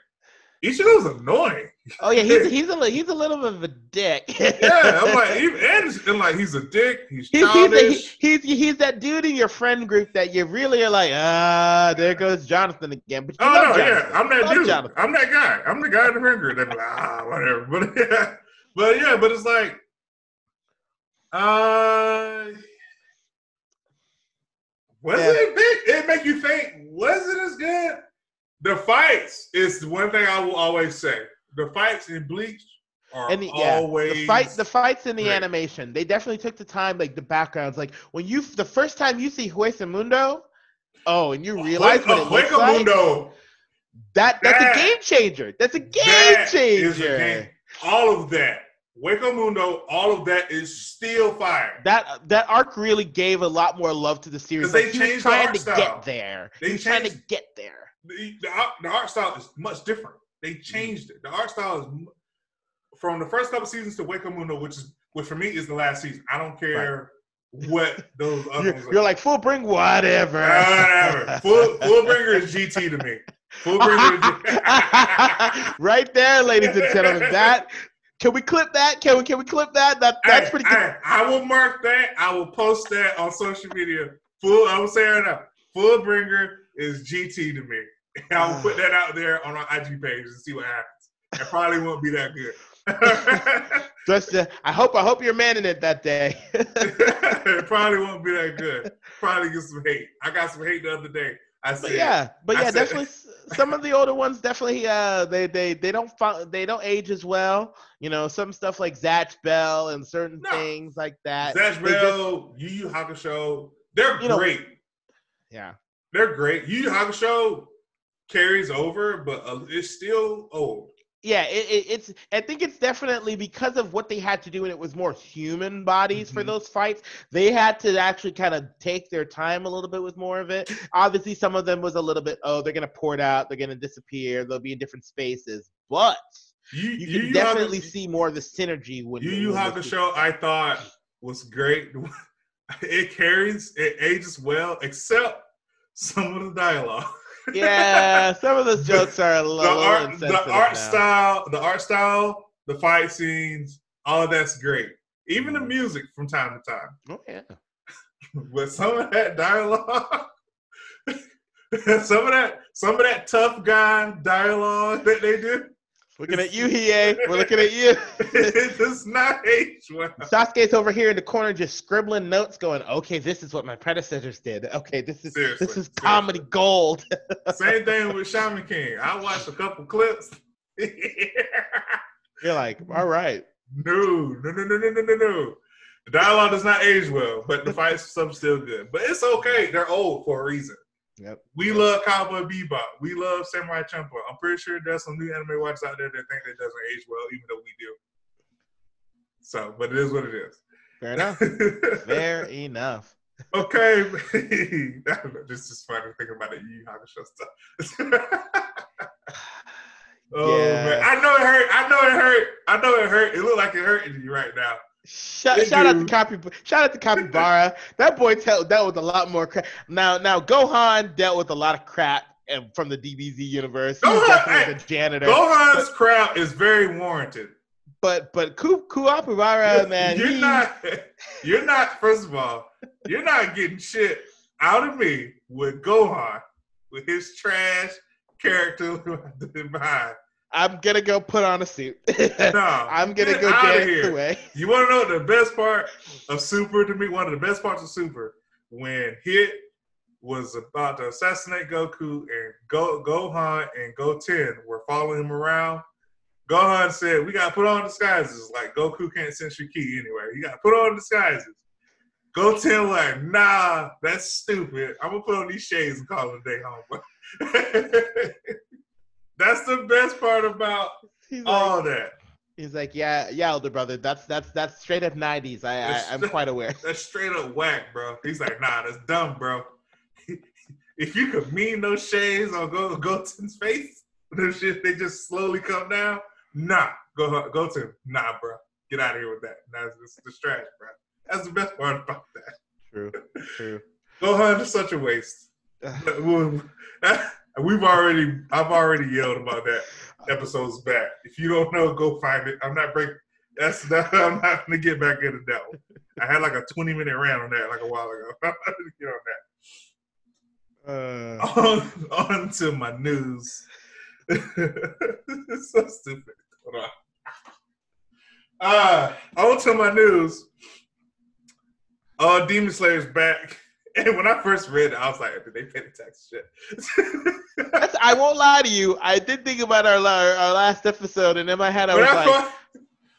Ichigo's annoying. Oh yeah, he's he's a he's a little bit of a dick. Yeah, I'm like, even, and, and like he's a dick. He's He's, he's, childish. the, he's he's that dude in your friend group that you really are like, ah, there goes Jonathan again. But you Oh no, yeah, I'm that dude. Jonathan. I'm that guy. I'm the guy in the friend group. They're like, ah, whatever. But yeah, but yeah, but it's like, uh, was Yeah. it? Big? It make you think. Was it as good? The fights is one thing I will always say. The fights in Bleach are And the, yeah, always the fight, the fights in the great. animation, they definitely took the time, like the backgrounds, like when you the first time you see Hueco Mundo, oh, and you realize what it looks like, Mundo. that that's That- a game changer. That's a game changer. is a game. All of that. Hueco Mundo, all of that is still fire. That that arc really gave a lot more love to the series. they Like, he was changed the trying art to style. get there. They he was trying to get there. the, the, the art style is much different. They mm. changed it. The art style is from the first couple seasons to Hueco Mundo, which is which for me is the last season. I don't care what those other You're, ones you're like full bring whatever. Whatever. Full Fullbringer is GT to me. Fullbringer is GT. right there, ladies and gentlemen. That Can we clip that? Can we can we clip that? That that's Hey, pretty good. hey, I will mark that. I will post that on social media. Full. I will say right now. Fullbringer is GT to me. I will put that out there on our IG page and see what happens. It probably won't be that good. Just uh, I hope I hope you're manning it that day. it probably won't be that good. Probably get some hate. I got some hate the other day. I But said, yeah, but I yeah, said- definitely some of the older ones definitely uh they they they don't fo- they don't age as well. You know, some stuff like Zatch Bell and certain No. things like that. Zatch Bell, Yu Yu Hakusho, they're You know- great. yeah. They're great. Yu Yu Hakusho carries over, but uh, it's still old. Yeah, it, it, it's. I think it's definitely because of what they had to do, and it was more human bodies for Mhm. those fights. They had to actually kind of take their time a little bit with more of it. Obviously, some of them was a little bit. Oh, they're gonna pour it out. They're gonna disappear. They'll be in different spaces, but you Yu can Yu definitely see more of the synergy when you. Yu those two- Hakusho, I thought was great. It carries, it ages well, except some of the dialogue. Yeah, some of those jokes are a the little, art, the art now. style, the art style, the fight scenes, all that's great. Even the mm-hmm. music from time to time. Oh yeah. But some of that dialogue, some of that, some of that tough guy dialogue that they do, Looking at you, Hiei. We're looking at you. it does not age well. Sasuke's over here in the corner just scribbling notes, going, "Okay, this is what my predecessors did. Okay, this is Seriously, this is seriously. comedy gold." Same thing with Shaman King. I watched a couple clips. You're like, "All right, No, no, no, no, no, no, no, no. The dialogue does not age well, but the fights stuff's still good. But it's okay. They're old for a reason. Yep." We love Cowboy Bebop. We love Samurai Champloo. I'm pretty sure there's some new anime watchers out there that think that doesn't age well, even though we do. So, but it is what it is. Fair enough. Fair enough. okay. this is funny thinking about the Yu Yu Hakusho stuff. oh Yeah. man, I know it hurt. I know it hurt. I know it hurt. It looked like it hurting you right now. Shout, shout out to. Copy. Shout out to Kuwabara. that boy tell, dealt with a lot more crap. Now, now Gohan dealt with a lot of crap and from the DBZ universe. Gohan- hey, the janitor. Gohan's crap is very warranted. But but Ku Kuwabara, man, you're he, not. You're not. First of all, you're not getting shit out of me with Gohan with his trash character behind. I'm gonna go put on a suit. No, I'm gonna go dance here. away. You want to know the best part of Super to me? One of the best parts of Super when Hit was about to assassinate Goku and Go Gohan and Goten were following him around. Gohan said, "We got to put on disguises. Like Goku can't sense your ki anyway. You got to put on disguises." Goten like, "Nah, that's stupid. I'm gonna put on these shades and call it a day, homeboy." that's the best part about He's like, all that. he's like, yeah, yeah, older brother. That's that's that's straight up '90s. I, I That's- I'm quite aware. That's straight up whack, bro. He's like, nah, that's dumb, bro. if you could mean those shades on go Goten's face, those shit they just slowly come down. Nah, go go to nah, bro. Get out of here with that. That's just the trash, bro. That's the best part about that. True, true. Gohan is such a waste. We'll- We've already, I've already yelled about that episodes back. If you don't know, go find it. I'm not breaking. That's that. I'm not gonna get back into that one. I had like a 20 minute rant on that like a while ago. Not get on Uh, that. On, on to my news. it's so stupid. Hold on. Uh, on to my news. Oh, Demon Slayer's back. And when I first read it, I was like, did they pay the tax shit? I won't lie to you. I did think about our our last episode, and in my head I was I, like,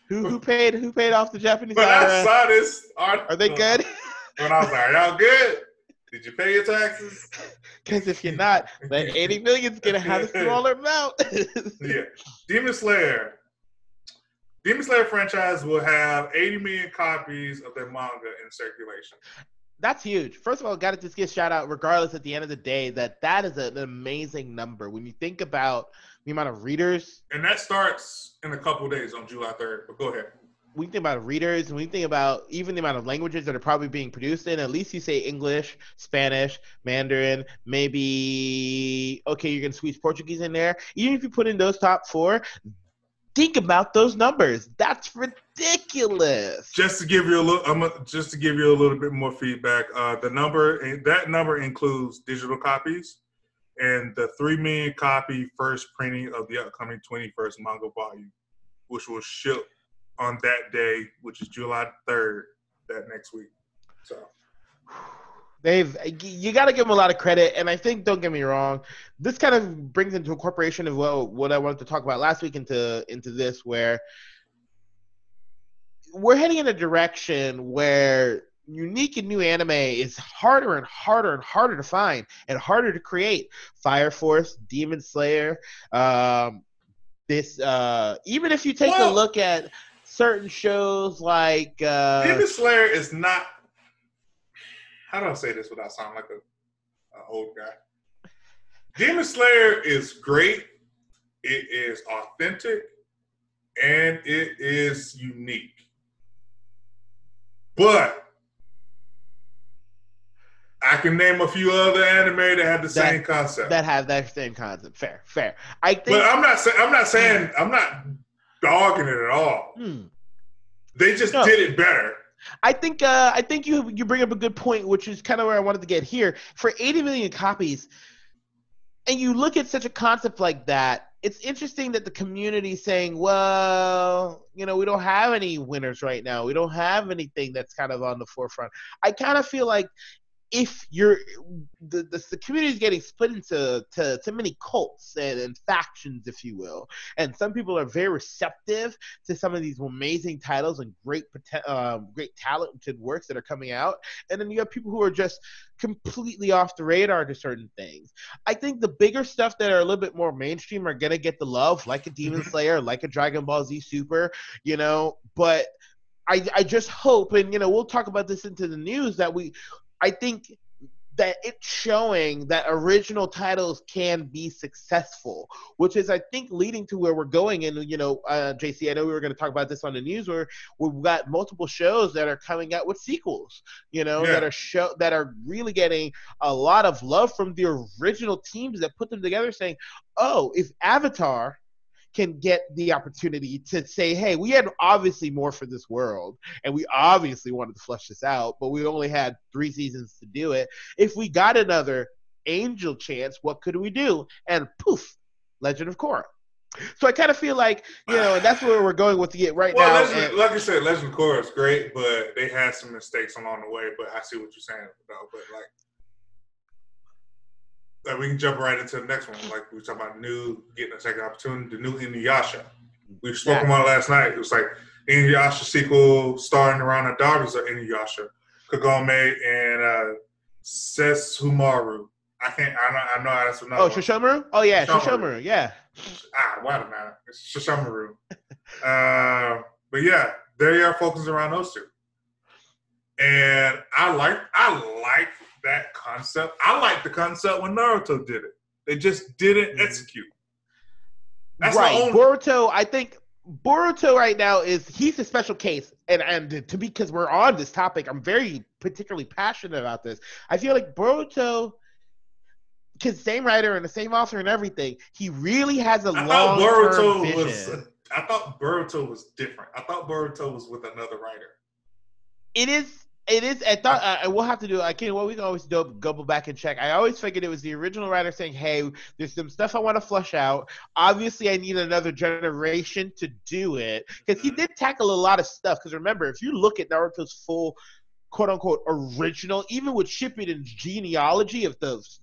who who paid who paid off the Japanese? when I saw this article, Are they good? When I was like, y'all good? Did you pay your taxes? Because if you're not, then 80 million's gonna have a smaller amount. yeah. Demon Slayer. Demon Slayer franchise will have 80 million copies of their manga in circulation. That's huge. First of all, got to just give a shout out, regardless. At the end of the day, that that is an amazing number when you think about the amount of readers. And that starts in a couple days on July 3rd. But go ahead. We think about readers, and we think about even the amount of languages that are probably being produced in. At least you say English, Spanish, Mandarin, maybe okay, you're gonna squeeze Portuguese in there. Even if you put in those top four, think about those numbers. That's ridiculous. Just to give you a little, I'm a, just to give you a little bit more feedback. Uh, the number that number includes digital copies and the three million copy first printing of the upcoming 21st manga volume, which will ship on that day, which is July 3rd, that next week. So they've you got to give them a lot of credit and i think don't get me wrong this kind of brings into incorporation of what, what i wanted to talk about last week into into this where we're heading in a direction where unique and new anime is harder and harder and harder to find and harder to create fire force demon slayer um, this uh, even if you take well, a look at certain shows like uh, demon slayer is not how do I say this without sounding like a, a old guy? Demon Slayer is great. It is authentic, and it is unique. But I can name a few other anime that have the that, same concept. That have that same concept. Fair, fair. I think. But I'm not saying I'm not saying I'm not dogging it at all. Hmm. They just no. did it better. I think uh, I think you you bring up a good point, which is kind of where I wanted to get here. For 80 million copies, and you look at such a concept like that, it's interesting that the community saying, well, you know, we don't have any winners right now. We don't have anything that's kind of on the forefront. I kind of feel like if you're the, the, the community is getting split into to, to many cults and, and, factions if you will. And some people are very receptive to some of these amazing titles and great um, great talented works that are coming out. And then you have people who are just completely off the radar to certain things. I think the bigger stuff that are a little bit more mainstream are gonna get the love like a demon mm-hmm. slayer like a dragon ball z super you know? But I, I just hope, and you know, we'll talk about this into the news that we I think that it's showing that original titles can be successful, which is, I think, leading to where we're going. And you know, uh, JC, I know we were going to talk about this on the news, where we've got multiple shows that are coming out with sequels. You know, yeah. that are show that are really getting a lot of love from the original teams that put them together, saying, "Oh, if Avatar." Can get the opportunity to say, hey, we had obviously more for this world, and we obviously wanted to flesh this out, but we only had three seasons to do it. If we got another angel chance, what could we do? And poof, Legend of Korra. So I kind of feel like you know that's where we're going with it right well, now. Legend, and, like I said, Legend of Korra is great, but they had some mistakes along the way. But I see what you're saying, though. But like like we can jump right into the next one. Like we talking about new getting a second opportunity, the new Inuyasha. We spoke yeah. about last night. It was like Inuyasha sequel starring around the daughters of Inuyasha, Kagome and uh Sesshomaru. I can't. I know. I know that's another. Oh, Sesshomaru. Oh yeah, Sesshomaru. Yeah. Ah, why the matter? It's Sesshomaru. uh, but yeah, there you are, focusing around those two. And I like. I like that concept. I like the concept when Naruto did it. They just didn't mm-hmm. execute. That's right. Only- Boruto, I think Boruto right now is he's a special case, and and to because we're on this topic, I'm very particularly passionate about this. I feel like Boruto, because same writer and the same author and everything, he really has a long term vision. Was, I thought Boruto was different. I thought Boruto was with another writer. It is it is. I thought uh, we'll have to do. I can. Well, we can always do, go back and check. I always figured it was the original writer saying, "Hey, there's some stuff I want to flush out. Obviously, I need another generation to do it." Because he did tackle a lot of stuff. Because remember, if you look at Naruto's full quote unquote original, even with Shippuden's genealogy of those,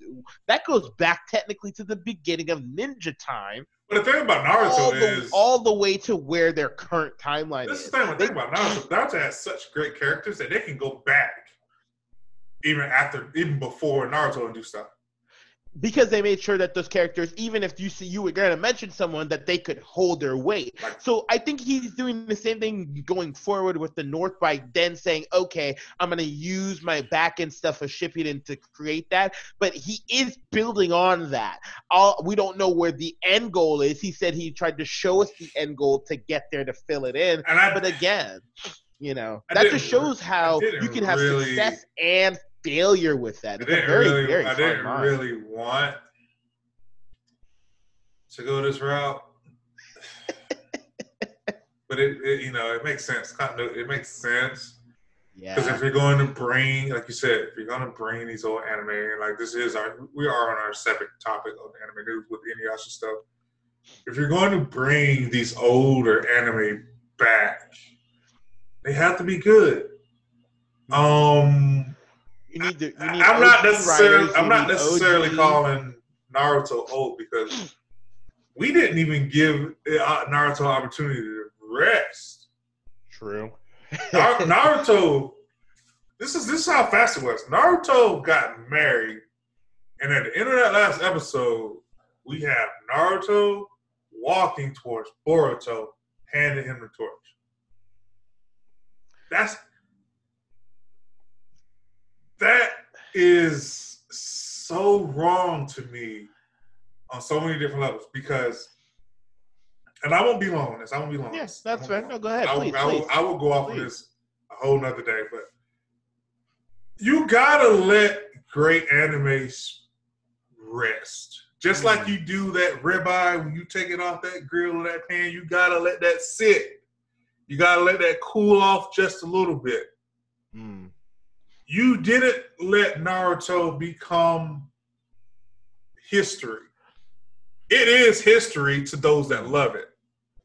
that goes back technically to the beginning of Ninja Time. But the thing about Naruto all is the, all the way to where their current timeline this is. This is the thing, thing about Naruto. Naruto has such great characters that they can go back even after, even before Naruto and do stuff because they made sure that those characters, even if you see you were gonna mention someone, that they could hold their weight. So I think he's doing the same thing going forward with the North by then saying, okay, I'm gonna use my back end stuff of Shippuden to create that, but he is building on that. All we don't know where the end goal is. He said he tried to show us the end goal to get there to fill it in, I, but again. You know, I that just shows how you can have really, success and failure with that. I didn't very, really, very I didn't line. really want to go this route. but it, it you know it makes sense. It makes sense Yeah. because if you're going to bring, like you said, if you're going to bring these old anime, and like this is our, we are on our separate topic of anime news with Inuyasha stuff. If you're going to bring these older anime back, they have to be good. Um, You need to. You need I'm not necessarily, writers, I'm not necessarily OG calling Naruto old because we didn't even give uh, Naruto opportunity to rest. True. Naruto, this is this is how fast it was. Naruto got married, and at the end of that last episode, we have Naruto walking towards Boruto, handing him the torch. That's that is so wrong to me on so many different levels because, and I won't be long on this. I won't be long. Yes, that's fair. No, go ahead, I will, please, I will, please. I will go off on Please. this a whole nother day, but you gotta let great animes rest. Just like Mm. you do that ribeye when you take it off that grill or that pan, you gotta let that sit. You gotta let that cool off just a little bit. Mm. You didn't let Naruto become history. It is history to those that love it,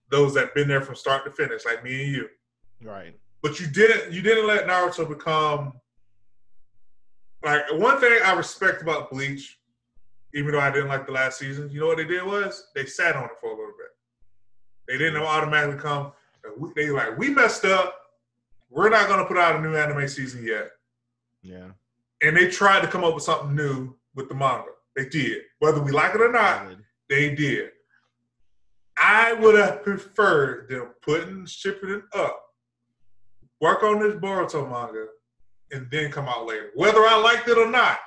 those that been there from start to finish, like me and you. Right. But you didn't you didn't let Naruto become like one thing I respect about Bleach, even though I didn't like the last season, you know what they did was they sat on it for a little bit. They didn't automatically come. They like we messed up. We're not gonna put out a new anime season yet. Yeah. And they tried to come up with something new with the manga. They did, whether we like it or not. They did. I would have preferred them putting shipping it up, work on this Boruto manga, and then come out later. Whether I liked it or not,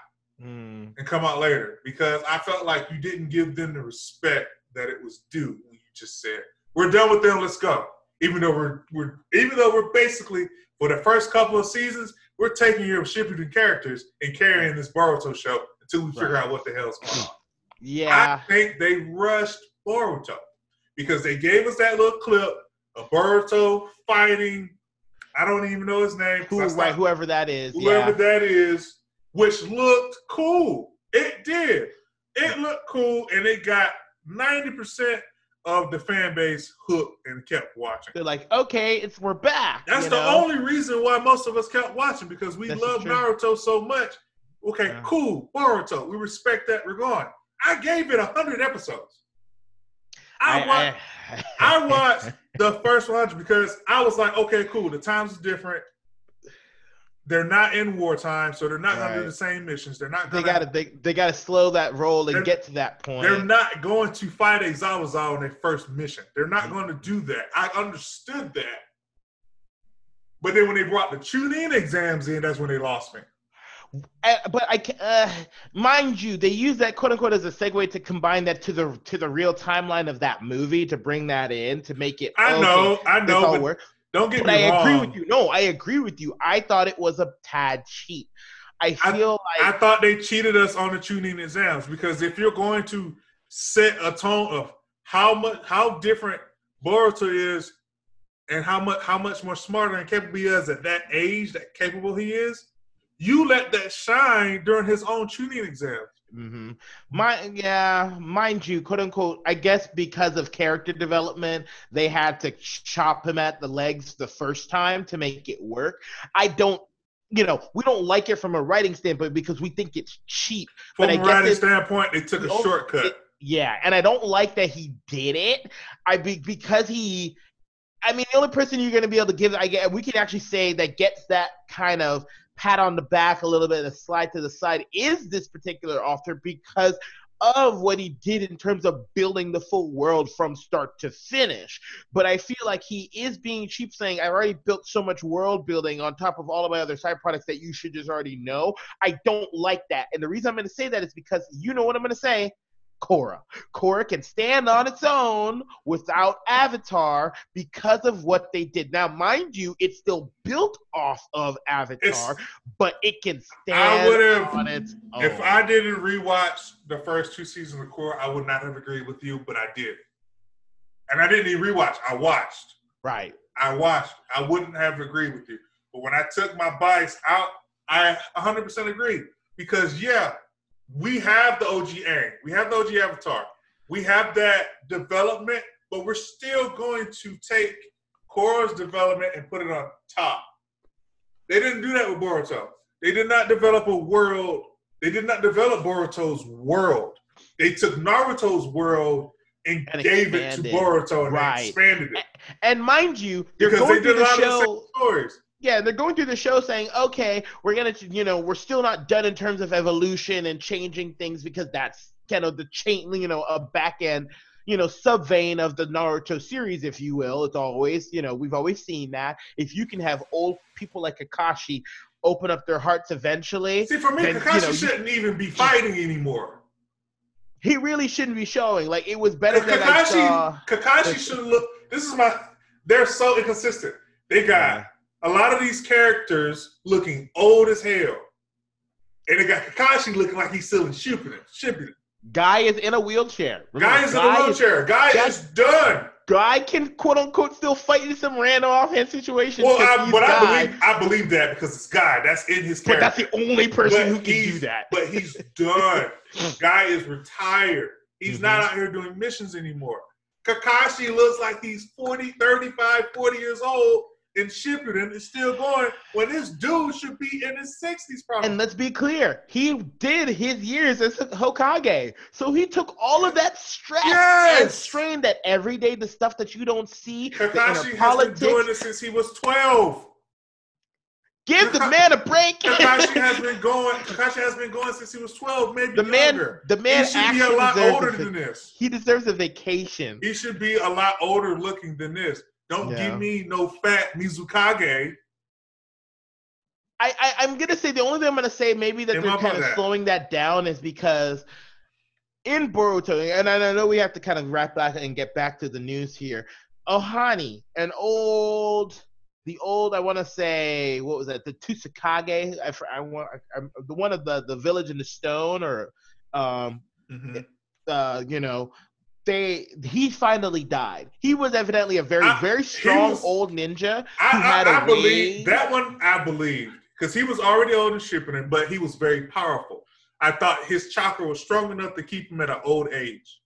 Mm. and come out later. Because I felt like you didn't give them the respect that it was due when you just said, We're done with them, let's go. Even though we're we're even though we're basically for the first couple of seasons, we're taking your Shippuden characters and carrying this Boruto show until we figure Right. out what the hell's going on. Yeah. I think they rushed Boruto because they gave us that little clip of Boruto fighting. I don't even know his name. Who, right, whoever that is. whoever yeah. that is, which looked cool. It did. It looked cool, and it got ninety percent of the fan base hooked and kept watching. They're like, okay, it's we're back. That's the know? only reason why most of us kept watching because we This is love. Naruto so much. Okay, Yeah. cool, Boruto. We respect that. We're going. I gave it a hundred episodes. I, wa- I, I watched the first one because I was like, okay, cool. The times is different. They're not in wartime, so they're not going to do the same missions. They're not they gotta they, they gotta slow that roll and get to that point. They're not going to fight a Zabuza on their first mission. They're not Mm-hmm. going to do that. I understood that. But then when they brought the chunin exams in, that's when they lost me. Uh, but I, uh, mind you, they use that quote unquote as a segue to combine that to the to the real timeline of that movie to bring that in to make it. I okay, know, I know, but. Don't get But me I wrong. agree with you. No, I agree with you. I thought it was a tad cheap. I I- feel I like I thought they cheated us on the chunin exams because if you're going to set a tone of how much how different Boruto is and how much how much more smarter and capable he is at that age, that capable he is, you let that shine during his own chunin exams. Hmm my yeah, mind you, quote unquote. I guess because of character development, they had to chop him at the legs the first time to make it work. I don't. You know, we don't like it from a writing standpoint because we think it's cheap. From But I a writing standpoint, they took a Oh, shortcut. it- Yeah, and I don't like that he did it. I be because he. I mean, the only person you're going to be able to give, I get, we can actually say that gets that kind of pat on the back a little bit, a slide to the side, is this particular author because of what he did in terms of building the full world from start to finish. But I feel like he is being cheap, saying, "I already built so much world building on top of all of my other side products that you should just already know." I don't like that, and the reason I'm going to say that is because you know what I'm going to say. Korra. Korra can stand on its own without Avatar because of what they did. Now, mind you, it's still built off of Avatar, but it can stand would've- on its own. If I didn't rewatch the first two seasons of Korra, I would not have agreed with you, but I did. And I didn't even rewatch. I watched. Right. I watched. I wouldn't have agreed with you. But when I took my bias out, I 100% agree. Because, yeah, we have the OG Aang. We have the OG Avatar. We have that development, but we're still going to take Korra's development and put it on top. They didn't do that with Boruto. They did not develop a world. They did not develop Boruto's world. They took Naruto's world and, And gave it to. Boruto and Right. expanded it. And mind you, they're Because going they did through a lot the of the same show. stories. Yeah, they're going through the show saying, okay, we're gonna, you know, we're still not done in terms of evolution and changing things because that's kind of the chain, you know, a back end, you know, sub vein of the Naruto series, if you will. It's always, you know, we've always seen that. If you can have old people like Kakashi open up their hearts eventually, See, for me, then, you Kakashi know, shouldn't even be fighting anymore. he really shouldn't be showing. Like it was better than Kakashi. Kakashi should look. This is my. They're so inconsistent. They got a lot of these characters looking old as hell, and they got Kakashi looking like he's still in shipping Shippuden. Guy is in a wheelchair. Guy is in a wheelchair. Guy Guy- is done. Guy can quote unquote still fight in some random offhand situations. Well, I, but I believe I believe that because it's Guy. That's in his But character. that's the only person But who can do that. But he's done. Guy is retired. He's Mhm. not out here doing missions anymore. Kakashi looks like he's 40, 35, 40 years old and Shippuden is still going when this dude should be in his 60s probably. And let's be clear, he did his years as Hokage. So he took all of that stress and strain that every day, the stuff that you don't see, Kakashi has been doing this since he was 12. Give the man a break. Kakashi has been going. Kakashi has been going since he was 12, maybe the man, younger. the man he should be a lot older a, than this. He deserves a vacation. He should be a lot older looking than this. Don't Yeah. give me no fat Mizukage. I, I I'm gonna say the only thing I'm gonna say maybe that Yeah, they're how kind of that? slowing that down is because in Boruto, and I know we have to kind of wrap back and get back to the news here. Ohani, an old, the old, I want to say, what was that? The Tsuchikage. I, I want I, I'm- the one of the the village in the stone, or um, Mhm. uh, you know, they he finally died. He was evidently a very I- very strong was- old ninja. I, I, a I believe that one. I believed because he was already old and shipping but he was very powerful. I thought his chakra was strong enough to keep him at an old age.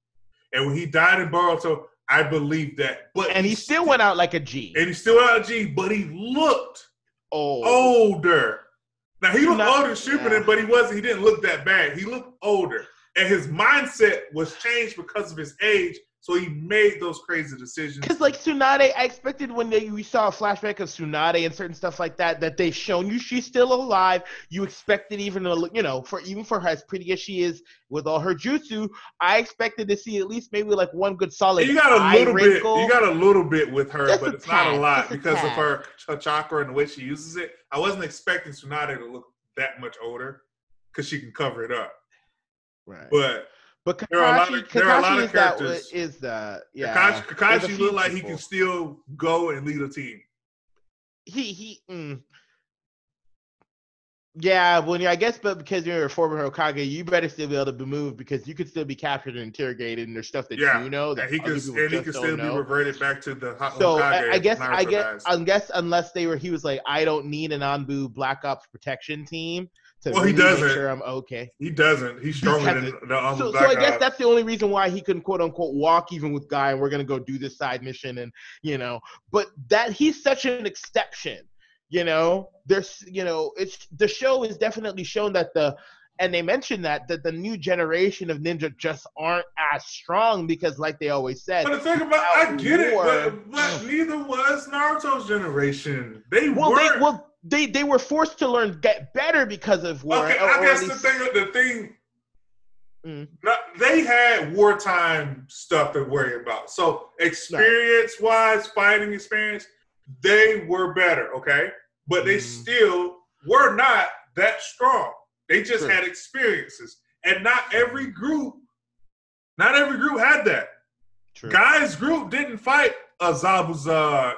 And when he died in Boruto, I believed that. But And he still went out like a G. and he still out of G, but he looked Oh, older. Now he looked Not- older shipping yeah. but he wasn't. He didn't look that bad. He looked older, and his mindset was changed because of his age. So he made those crazy decisions. Because like Tsunade, I expected when they, we saw a flashback of Tsunade and certain stuff like that, that they've shown you she's still alive. You expected even a, you know, for even for her as pretty as she is with all her jutsu, I expected to see at least maybe like one good solid. you got a little wrinkle. bit. You got a little bit with her, Just but it's not a lot just a because of her, her chakra and the way she uses it. I wasn't expecting Tsunade to look that much older because she can cover it up. Right. But But there are a lot Kakashi, of- there are a lot Kakashi of is that characters. is the yeah. Kakashi, Kakashi looked like he can still go and lead a team. he he mm. yeah when you i guess but because you're a former hokage you better still be able to be moved because you could still be captured and interrogated and there's stuff that Yeah, you know that And he can and he don't still be know. reverted back to the Ho- so Hokage. I, I guess I guess. I guess unless they were he was like I don't need an Anbu Black Ops protection team to Well, he really make doesn't. sure I'm okay. he doesn't. He's stronger than Because the um, So, so I guess that's the only reason why he couldn't quote unquote walk even with Guy and we're gonna go do this side mission and you know, but that he's such an exception. You know, there's you know, it's the show is definitely shown that the and they mentioned that that the new generation of ninja just aren't as strong because like they always said. But the thing about I get it, but, but neither was Naruto's generation. They well, weren't. they well they they were forced to learn get better because of war. okay, or- I guess at the thing, the thing, Mm. not, they had wartime stuff to worry about. So experience wise, fighting experience, they were better. Okay, but they Mhm. still were not that strong. They just True. had experiences, and not every group, not every group had that. True. Guys' group didn't fight a Zabuza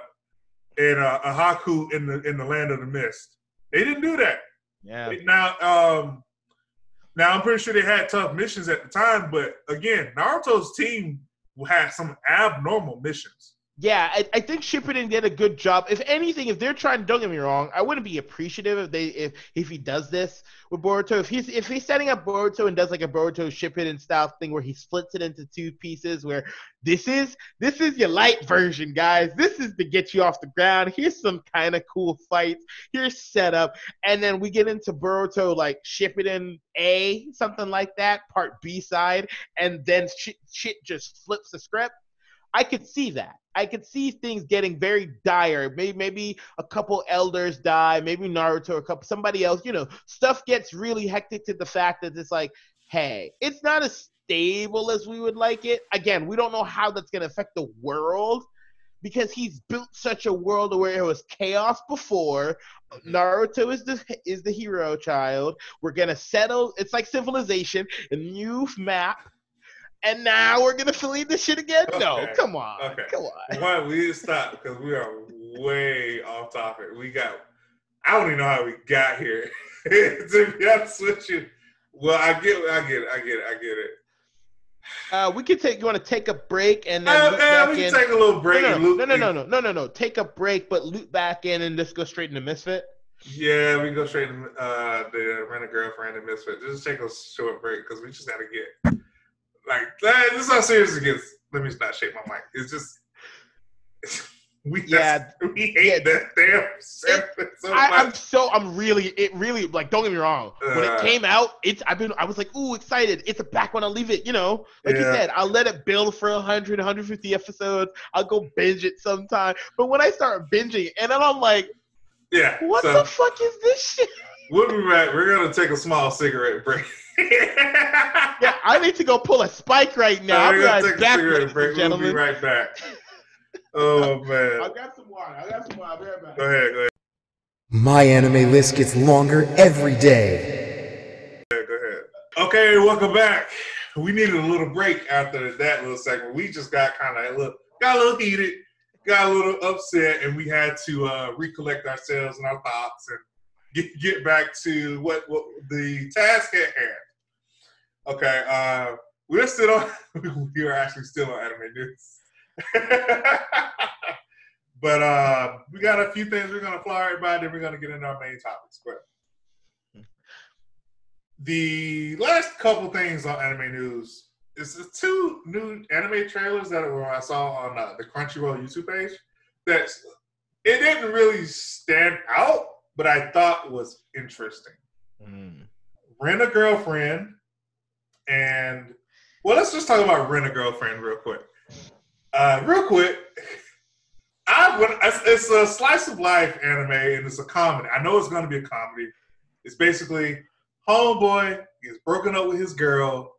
and a, a Haku in the in the land of the mist. They didn't do that. yeah. Now, um, now I'm pretty sure they had tough missions at the time, but again, Naruto's team had some abnormal missions. Yeah, I, I think Shippuden did a good job. If anything, if they're trying, don't get me wrong, I wouldn't be appreciative if they if if he does this with Boruto. If he's if he's setting up Boruto and does like a Boruto Shippuden style thing where he splits it into two pieces, where this is this is your light version, guys. This is to get you off the ground. Here's some kind of cool fights. Here's setup, and then we get into Boruto like Shippuden A, something like that, part B side, and then shit, shit just flips the script. I could see that. I could see things getting very dire. Maybe maybe a couple elders die. Maybe Naruto or a couple somebody else. You know, stuff gets really hectic to the fact that it's like, hey, it's not as stable as we would like it. Again, we don't know how that's gonna affect the world because he's built such a world where it was chaos before. Mm-hmm. Naruto is the is the hero child. We're gonna settle. It's like civilization, a new map and now we're gonna delete this shit again? No, come on, Okay. come on. Why we need to stop because we are way off topic. We got I don't even know how we got here. to be honest with you. Well, I get I get it, I get it, I get it. Uh, we can take. You want to take a break and then Uh, back we in? take a little break no, and no, no, no, no, no, no, no, no. Take a break, but loop back in and just go straight into Misfit. Yeah, we go straight to uh, the rent a girlfriend and misfit. Just take a short break because we just gotta get like. This is how serious it gets. Let me just not shake my mic. It's just we Yeah, we hate yeah. that damn segment so I, I'm so I'm really it really like don't get me wrong. When Uh. it came out, it's I've been I was like ooh excited. It's a back when I leave it. You know, like you said, I'll let it build for 100, 150 episodes. I'll go binge it sometime. But when I start binging, and then I'm like, yeah. what so the fuck is this shit? we'll be back. We're gonna take a small cigarette break. Yeah, I need to go pull a spike right now. I'll we're be gonna right take a back, cigarette ladies break. and We'll be right back. Oh man. I got some water. I got some water. I'll be right back. Go ahead. Go ahead. My anime list gets longer every day. Go ahead. Okay, welcome back. We needed a little break after that little segment. We just got kind of a little, got a little heated, got a little upset, and we had to uh, recollect ourselves and our thoughts and get get back to what what the task at hand. Okay, uh, we're still on. we are actually still on anime news. but uh, we got a few things we're gonna fly right by, then we're gonna get into our main topics. But the last couple things on anime news is the two new anime trailers that were I saw on uh, the Crunchyroll YouTube page. That it didn't really stand out, but I thought was interesting. Rent a girlfriend, and well, let's just talk about Rent a girlfriend real quick. Uh, real quick, I when it's, a slice of life anime and it's a comedy. I know it's going to be a comedy. It's basically homeboy is broken up with his girl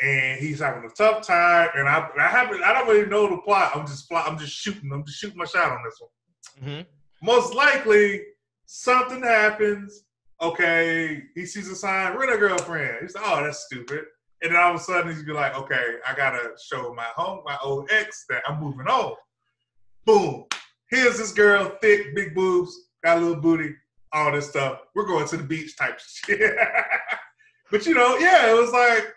and he's having a tough time. And I I haven't I don't really know the plot. I'm just I'm just shooting. I'm just shooting my shot on this one. Mhm. Most likely something happens. Okay, he sees a sign, rent a girlfriend. He's like, oh, that's stupid. And then all of a sudden he's be like, okay, I gotta show my home, my old ex that I'm moving on. Boom. Here's this girl, thick, big boobs, got a little booty, all this stuff. We're going to the beach type shit. but you know, yeah, it was like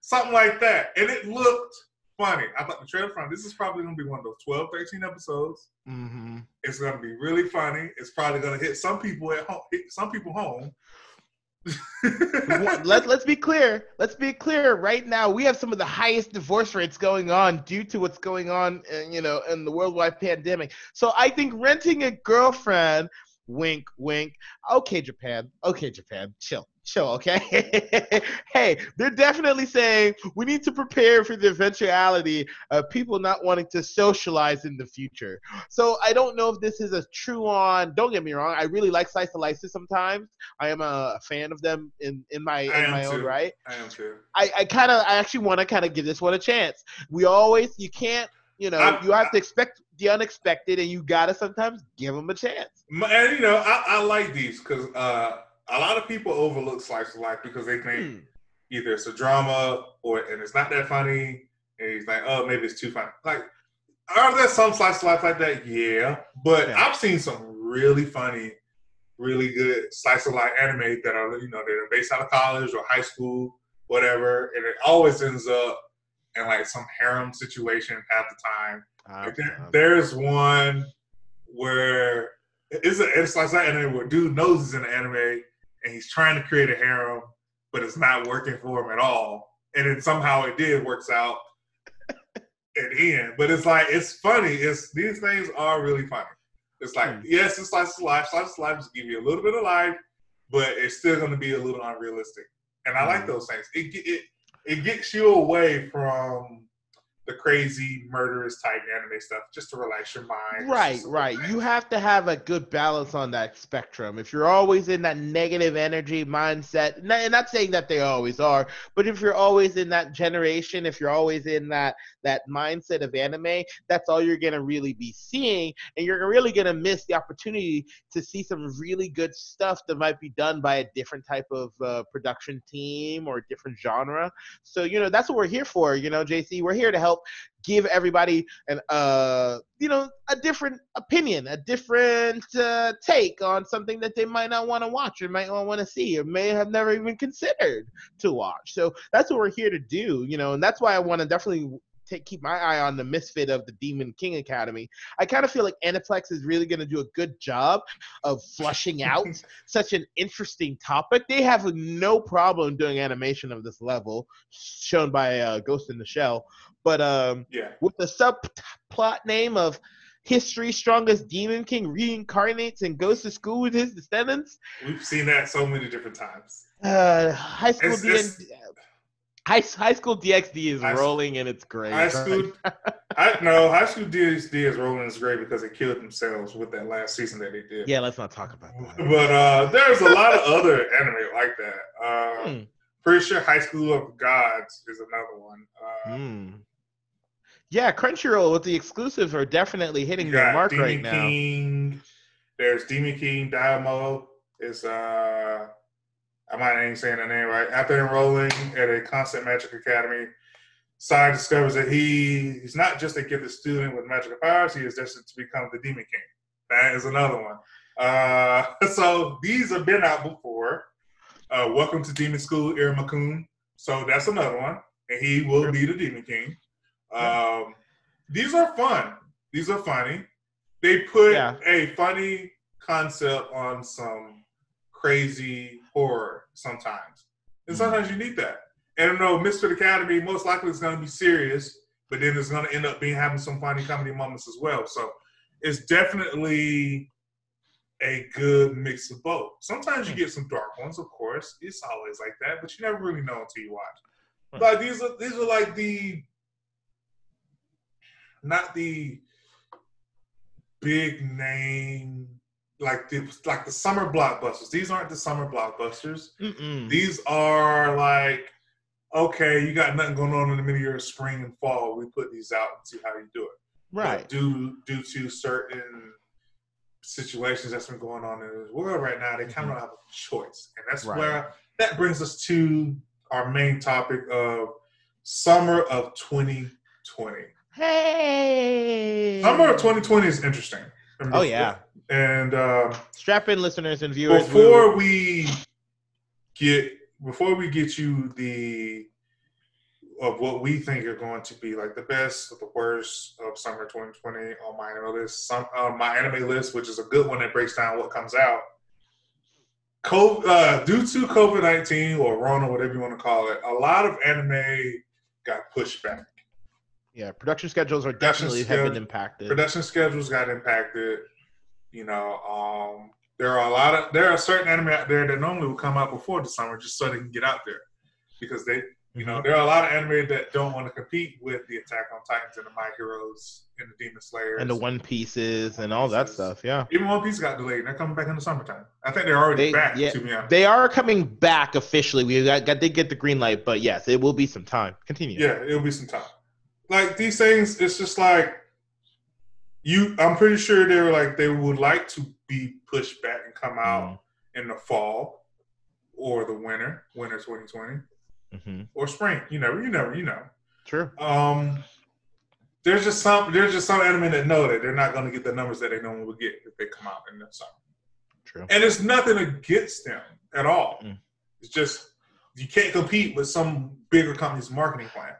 something like that. And it looked funny. I thought the trailer from this is probably gonna be one of those 12, 13 episodes. Mm-hmm. It's gonna be really funny. It's probably gonna hit some people at home, hit some people home. Let, let's be clear. Let's be clear. Right now, we have some of the highest divorce rates going on due to what's going on, in, you know, in the worldwide pandemic. So I think renting a girlfriend, wink, wink. Okay, Japan. Okay, Japan. Chill, chill. Okay. hey, they're definitely saying we need to prepare for the eventuality of people not wanting to socialize in the future. So I don't know if this is a true on. Don't get me wrong. I really like slice life sometimes. I am a fan of them in in my I in my own right. I am too. I, I kind of I actually want to kind of give this one a chance. We always you can't you know I- you have to expect the unexpected and you gotta sometimes give them a chance. And you know, I, I like these because uh, a lot of people overlook slice of life because they think Hmm. either it's a drama or and it's not that funny, and he's like, oh, maybe it's too funny. Like, are there some slice of life like that? Yeah, but. I've seen some really funny, really good slice of life anime that are you know they're based out of college or high school, whatever, and it always ends up in like some harem situation half the time. Uh, There- There's one where it's a, it's like that anime where dude knows he's in an anime and he's trying to create a harem, but it's not working for him at all. And then somehow it did works out at the end. But it's like it's funny. It's these things are really funny. It's like Hmm. yes, it's slice of life. Slice of life just give you a little bit of life, but it's still going to be a little unrealistic. And I like Hmm. those things. It it it gets you away from the crazy murderous type anime stuff just to relax your mind. Right, right. You have to have a good balance on that spectrum. If you're always in that negative energy mindset, and not saying that they always are, but if you're always in that generation, if you're always in that that mindset of anime, that's all you're gonna really be seeing, and you're really gonna miss the opportunity to see some really good stuff that might be done by a different type of uh, production team or a different genre. So you know that's what we're here for. You know, JC, we're here to help give everybody an uh you know a different opinion a different uh, take on something that they might not want to watch or might not want to see or may have never even considered to watch so that's what we're here to do you know and that's why i want to definitely take keep my eye on the misfit of the demon king academy i kind of feel like aniplex is really going to do a good job of flushing out such an interesting topic they have no problem doing animation of this level shown by uh, ghost in the shell but um Yeah. with the subplot name of History's Strongest Demon King reincarnates and goes to school with his descendants. We've seen that so many different times. Uh, high school It's- high, high school DxD is High- rolling in its grave. High school, I no, high school DxD is rolling is great because they killed themselves with that last season that they did. Yeah, let's not talk about that. But uh, there's a lot of other anime like that. Uh, Hmm. Pretty sure High School of Gods is another one. Uh, Hmm. Yeah, Crunchyroll with the exclusives are definitely hitting you their mark Demon right now. King. There's Demon King Daimao. Is uh, I might even saying the name right. After enrolling at a Constant Magic Academy, Sai discovers that he he's not just a gifted student with magical powers. He is destined to become the Demon King. That is another one. Uh, so these have been out before. Uh, Welcome to Demon School, Iruma-kun. So that's another one, and he will be the Demon King. Um, these are fun. These are funny. They put Yeah. a funny concept on some crazy horror sometimes, and mm-hmm. sometimes you need that. And no, Mr. Academy most likely is going to be serious, but then it's going to end up being having some funny comedy moments as well. So it's definitely a good mix of both. Sometimes you hmm. get some dark ones, of course. It's always like that, but you never really know until you watch. Right. Like these are these are like the not the big name like the like the summer blockbusters. These aren't the summer blockbusters. Mm-mm. These are like okay, you got nothing going on in the middle of your spring and fall. We put these out and see how you do it. But Right. due due to certain situations that's been going on in the world right now, they kind of don't have a choice, and that's Mm-hmm. Right. where that brings us to our main topic of summer of 2020. Hey. Summer of 2020 is interesting. Oh yeah. And um, Strap in, listeners and viewers. before we get before we get you the of what we think are going to be like the best or the worst of summer 2020 on my anime list, some on my anime list, which is a good one that breaks down what comes out. COVID, uh, due to COVID 19 or Rona, whatever you want to call it, a lot of anime got pushed back. Yeah, production schedules are Production definitely have been impacted. production schedules got impacted. You know, um, there are a lot of there are certain anime out there that normally would come out before the summer just so they can get out there because they, you know, there are a lot of anime that don't want to compete with the Attack on Titans and the My Heroes and the Demon Slayers and the One Pieces and all that stuff. Yeah, Even One Piece got delayed. and They're coming back in the summertime. I think they're already They- back. yeah, to be honest, they are coming back officially. We got, got did get the green light, but yes, it will be some time. Continue. Yeah, it'll be some time. Like these things, it's just like you. I'm pretty sure they were like they would like to be pushed back and come out in the fall or the winter, winter 2020 Mm-hmm. or spring. You never, you never, you know. True. Um, there's just some there's just some anime that know that they're not going to get the numbers that they normally would get if they come out in the summer. True. And it's nothing against them at all. Mm. It's just you can't compete with some bigger company's marketing plan.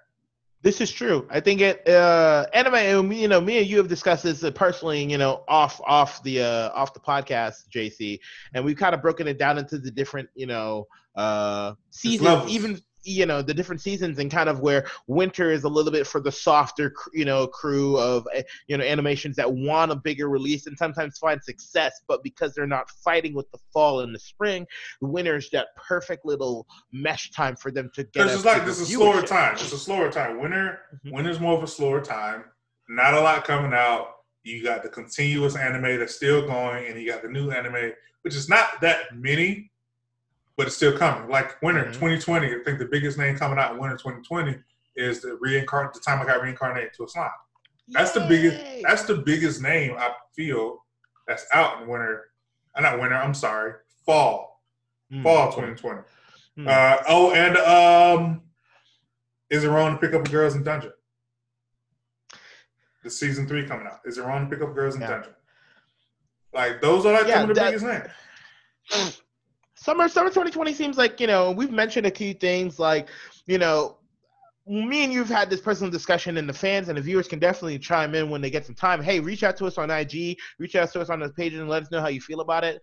This is true. I think it uh anime you know me and you have discussed this uh, personally, you know, off off the uh off the podcast, JC, and we've kind of broken it down into the different, you know, uh seasons even you know the different seasons and kind of where winter is a little bit for the softer you know crew of eh, you know animations that want a bigger release and sometimes find success but because they're not fighting with the fall and the spring winter is that perfect little mesh time for them to get it's like this is a slower time. It's a slower time. Winter, Mhm. winter's more of a slower time. Not a lot coming out. You got the continuous anime that's still going, and you got the new anime, which is not that many, but it's still coming. Like winter Mhm. 2020, I think the biggest name coming out in winter 2020 is the reincarnate. The time I got reincarnated to a slime. That's the biggest. That's the biggest name I feel that's out in winter. Uh, not winter. I'm sorry. Fall. Mm. Fall 2020. Hmm. Uh, oh, and um, is it wrong to pick up girls in dungeon? The season three coming out. Is it wrong to pick up girls in Yeah. dungeon? Like those are like Yeah, some of the that- biggest names. summer summer 2020 seems like you know we've mentioned a few things like you know me and you've had this personal discussion and the fans and the viewers can definitely chime in when they get some time. Hey reach out to us on ig reach out to us on the page and let us know how you feel about it.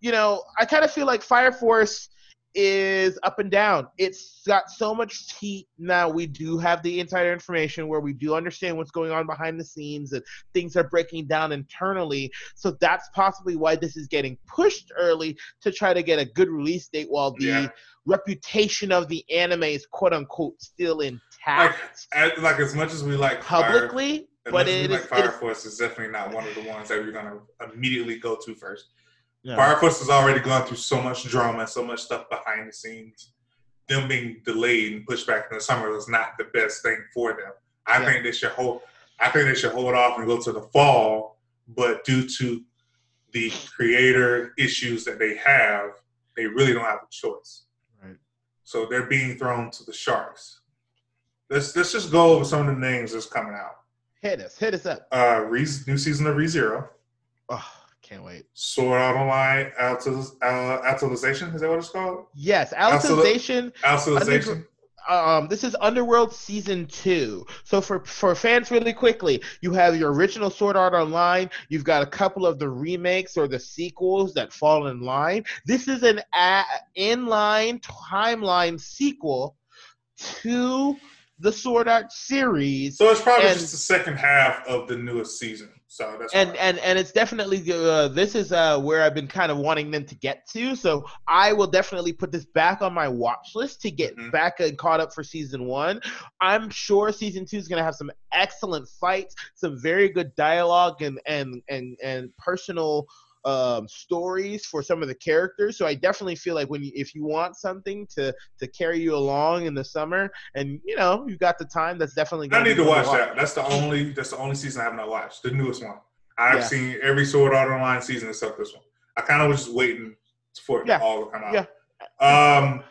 You know i kind of feel like fire force is up and down it's got so much heat now we do have the insider information where we do understand what's going on behind the scenes and things are breaking down internally so that's possibly why this is getting pushed early to try to get a good release date while the Yeah. reputation of the anime is quote unquote still Like, intact as, like as much as we like publicly, as but it is, like it Fire is Force is definitely not one of the ones that we're gonna immediately go to first. Yeah. Fire Force has already gone through so much drama and so much stuff behind the scenes. Them being delayed and pushed back in the summer was not the best thing for them. I Yeah. think they should hold. I think they should hold off and go to the fall. But due to the creator issues that they have, they really don't have a choice. Right. So they're being thrown to the sharks. Let's let's just go over some of the names that's coming out. hit us, hit us up. Uh, Re, new season of ReZero, Oh, can't wait. Sword Art Online, Altal, uh. Is that what it's called? Yes, Alicization. Altalization. Um, this is Underworld season two. So for for fans, really quickly, you have your original Sword Art Online. You've got a couple of the remakes or the sequels that fall in line. This is an a- inline timeline sequel to the Sword Art series. So it's probably And- just the second half of the newest season. So that's and and and it's definitely uh, this is uh, where I've been kind of wanting them to get to. So I will definitely put this back on my watch list to get Mhm. back and caught up for season one. I'm sure season two is going to have some excellent fights, some very good dialogue, and and and and personal um stories for some of the characters so i definitely feel like when you if you want something to to carry you along in the summer and you know you've got the time that's definitely I need to watch that. That's the only that's the only season I have not watched. The newest one. I've Yeah. seen every Sword Art Online season except this one. I kind of was just waiting for it Yeah. all to come out. Yeah. Um,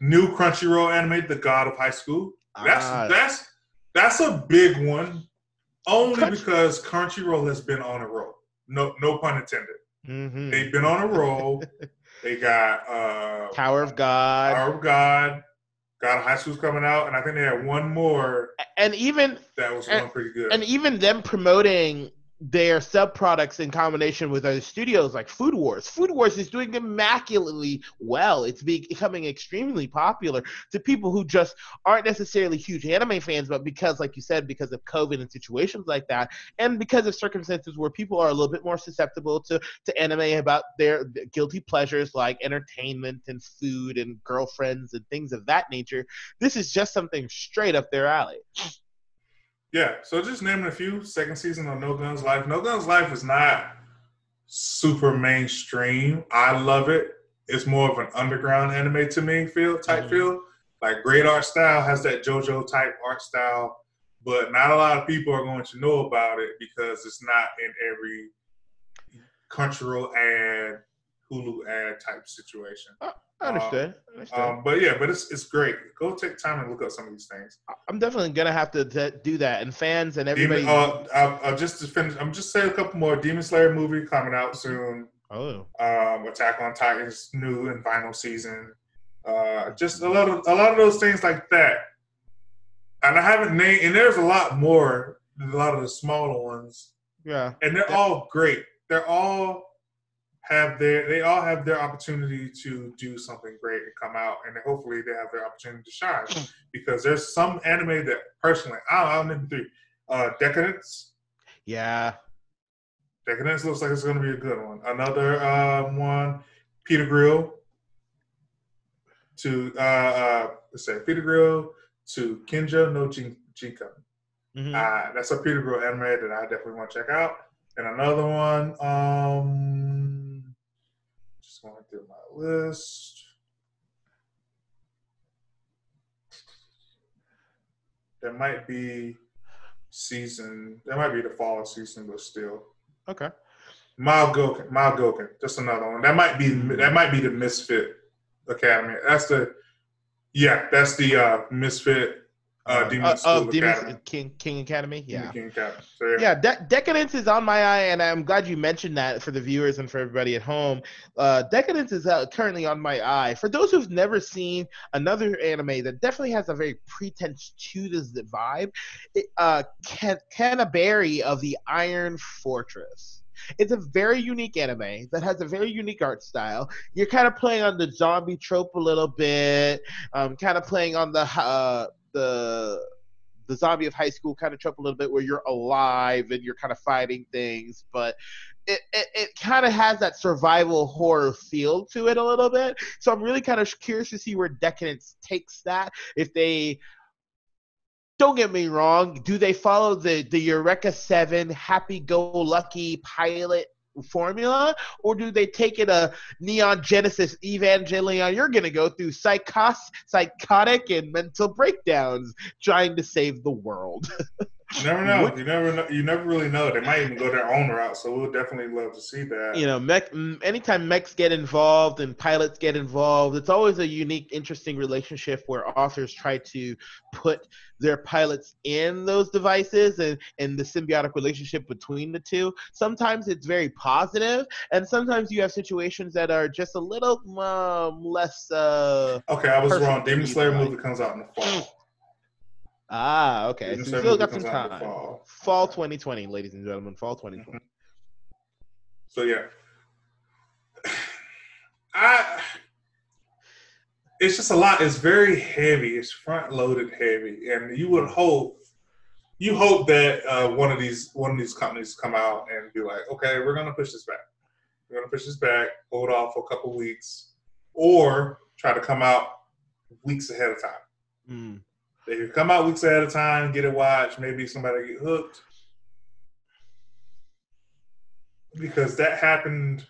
new Crunchyroll anime, The God of High School. That's Ah. that's that's a big one. Only Crunch- because Crunchyroll has been on a roll. No no pun intended. Mhm. They've been on a roll. they got uh Tower of God, Power of God. God of High School's coming out, and I think they had one more and even that was And- going pretty good. and even them promoting their sub products in combination with other studios like Food Wars. Food Wars is doing immaculately well. It's becoming extremely popular to people who just aren't necessarily huge anime fans, but because, like you said, because of COVID and situations like that, and because of circumstances where people are a little bit more susceptible to, to anime about their guilty pleasures like entertainment and food and girlfriends and things of that nature, this is just something straight up their alley. Yeah, so just naming a few. Second season of No Guns Life. No Guns Life is not super mainstream. I love it. It's more of an underground anime to me feel type Mhm. feel. Like great art style has that JoJo type art style, but not a lot of people are going to know about it because it's not in every cultural ad, Hulu ad type situation. I understand. I understand. Um, but yeah, but it's it's great. Go take time and look up some of these things. I'm definitely gonna have to t- do that, and fans and Demon, everybody. uh, I'll, I'll just to finish. I'm just saying a couple more. Demon Slayer movie coming out soon. oh, Um, Attack on Titan's new and final season. Uh, just a lot of a lot of those things like that. and I haven't named, and there's a lot more, a lot of the smaller ones, Yeah. and they're all great. They're all have their, they all have their opportunity to do something great and come out, and hopefully they have their opportunity to shine. because there's some anime that personally, I don't know, name three, uh, Decadence. Yeah. Decadence looks like it's going to be a good one. Another um, one, Peter Grill. To uh, uh, let's say Peter Grill to Kenja no Jin- Jinka. Mhm. Uh, that's a Peter Grill anime that I definitely want to check out. And another one, um, going through my list. There might be season. There might be the fall season, but still. okay. Mile Goken, Mile Goken, just another one. That might be that might be the Misfit Academy. That's the yeah, that's the uh, Misfit uh, Demon Uh, of Demon. King King Academy. Yeah. King Academy. So, yeah. Yeah, De- Decadence is on my eye, and I'm glad you mentioned that for the viewers and for everybody at home. Uh, Decadence is uh, currently on my eye. For those who've never seen another anime that definitely has a very pretense to this vibe, it, uh, Can- Kabaneri of the Iron Fortress. It's a very unique anime that has a very unique art style. You're kind of playing on the zombie trope a little bit, um, kind of playing on the uh, the the zombie of high school kind of trope a little bit where you're alive and you're kind of fighting things but it, it, it kind of has that survival horror feel to it a little bit. So i'm really kind of curious to see where decadence takes that. If they don't get me wrong do they follow the the eureka 7 happy-go-lucky pilot formula or do they take it a neon genesis evangelion? You're going to go through psychos psychotic and mental breakdowns trying to save the world You never know. What- You never know. You never really know. They might even go their own route. So we'll definitely love to see that. you know mech anytime mechs get involved and pilots get involved it's always a unique interesting relationship where authors try to put their pilots in those devices and and the symbiotic relationship between the two sometimes it's very positive and sometimes you have situations that are just a little um, less uh Okay, I was wrong. Demon Slayer movie comes out in the fall. ah okay so still got some comes out in the time fall. fall 2020 ladies and gentlemen fall 2020 So yeah, I. It's just a lot. It's very heavy. It's front loaded heavy, and you would hope, you hope that uh, one of these one of these companies come out and be like, okay, we're gonna push this back. We're gonna push this back. Hold off for a couple weeks, or try to come out weeks ahead of time. Mm. They could come out weeks at a time, get it watched, maybe somebody get hooked. Because that happened.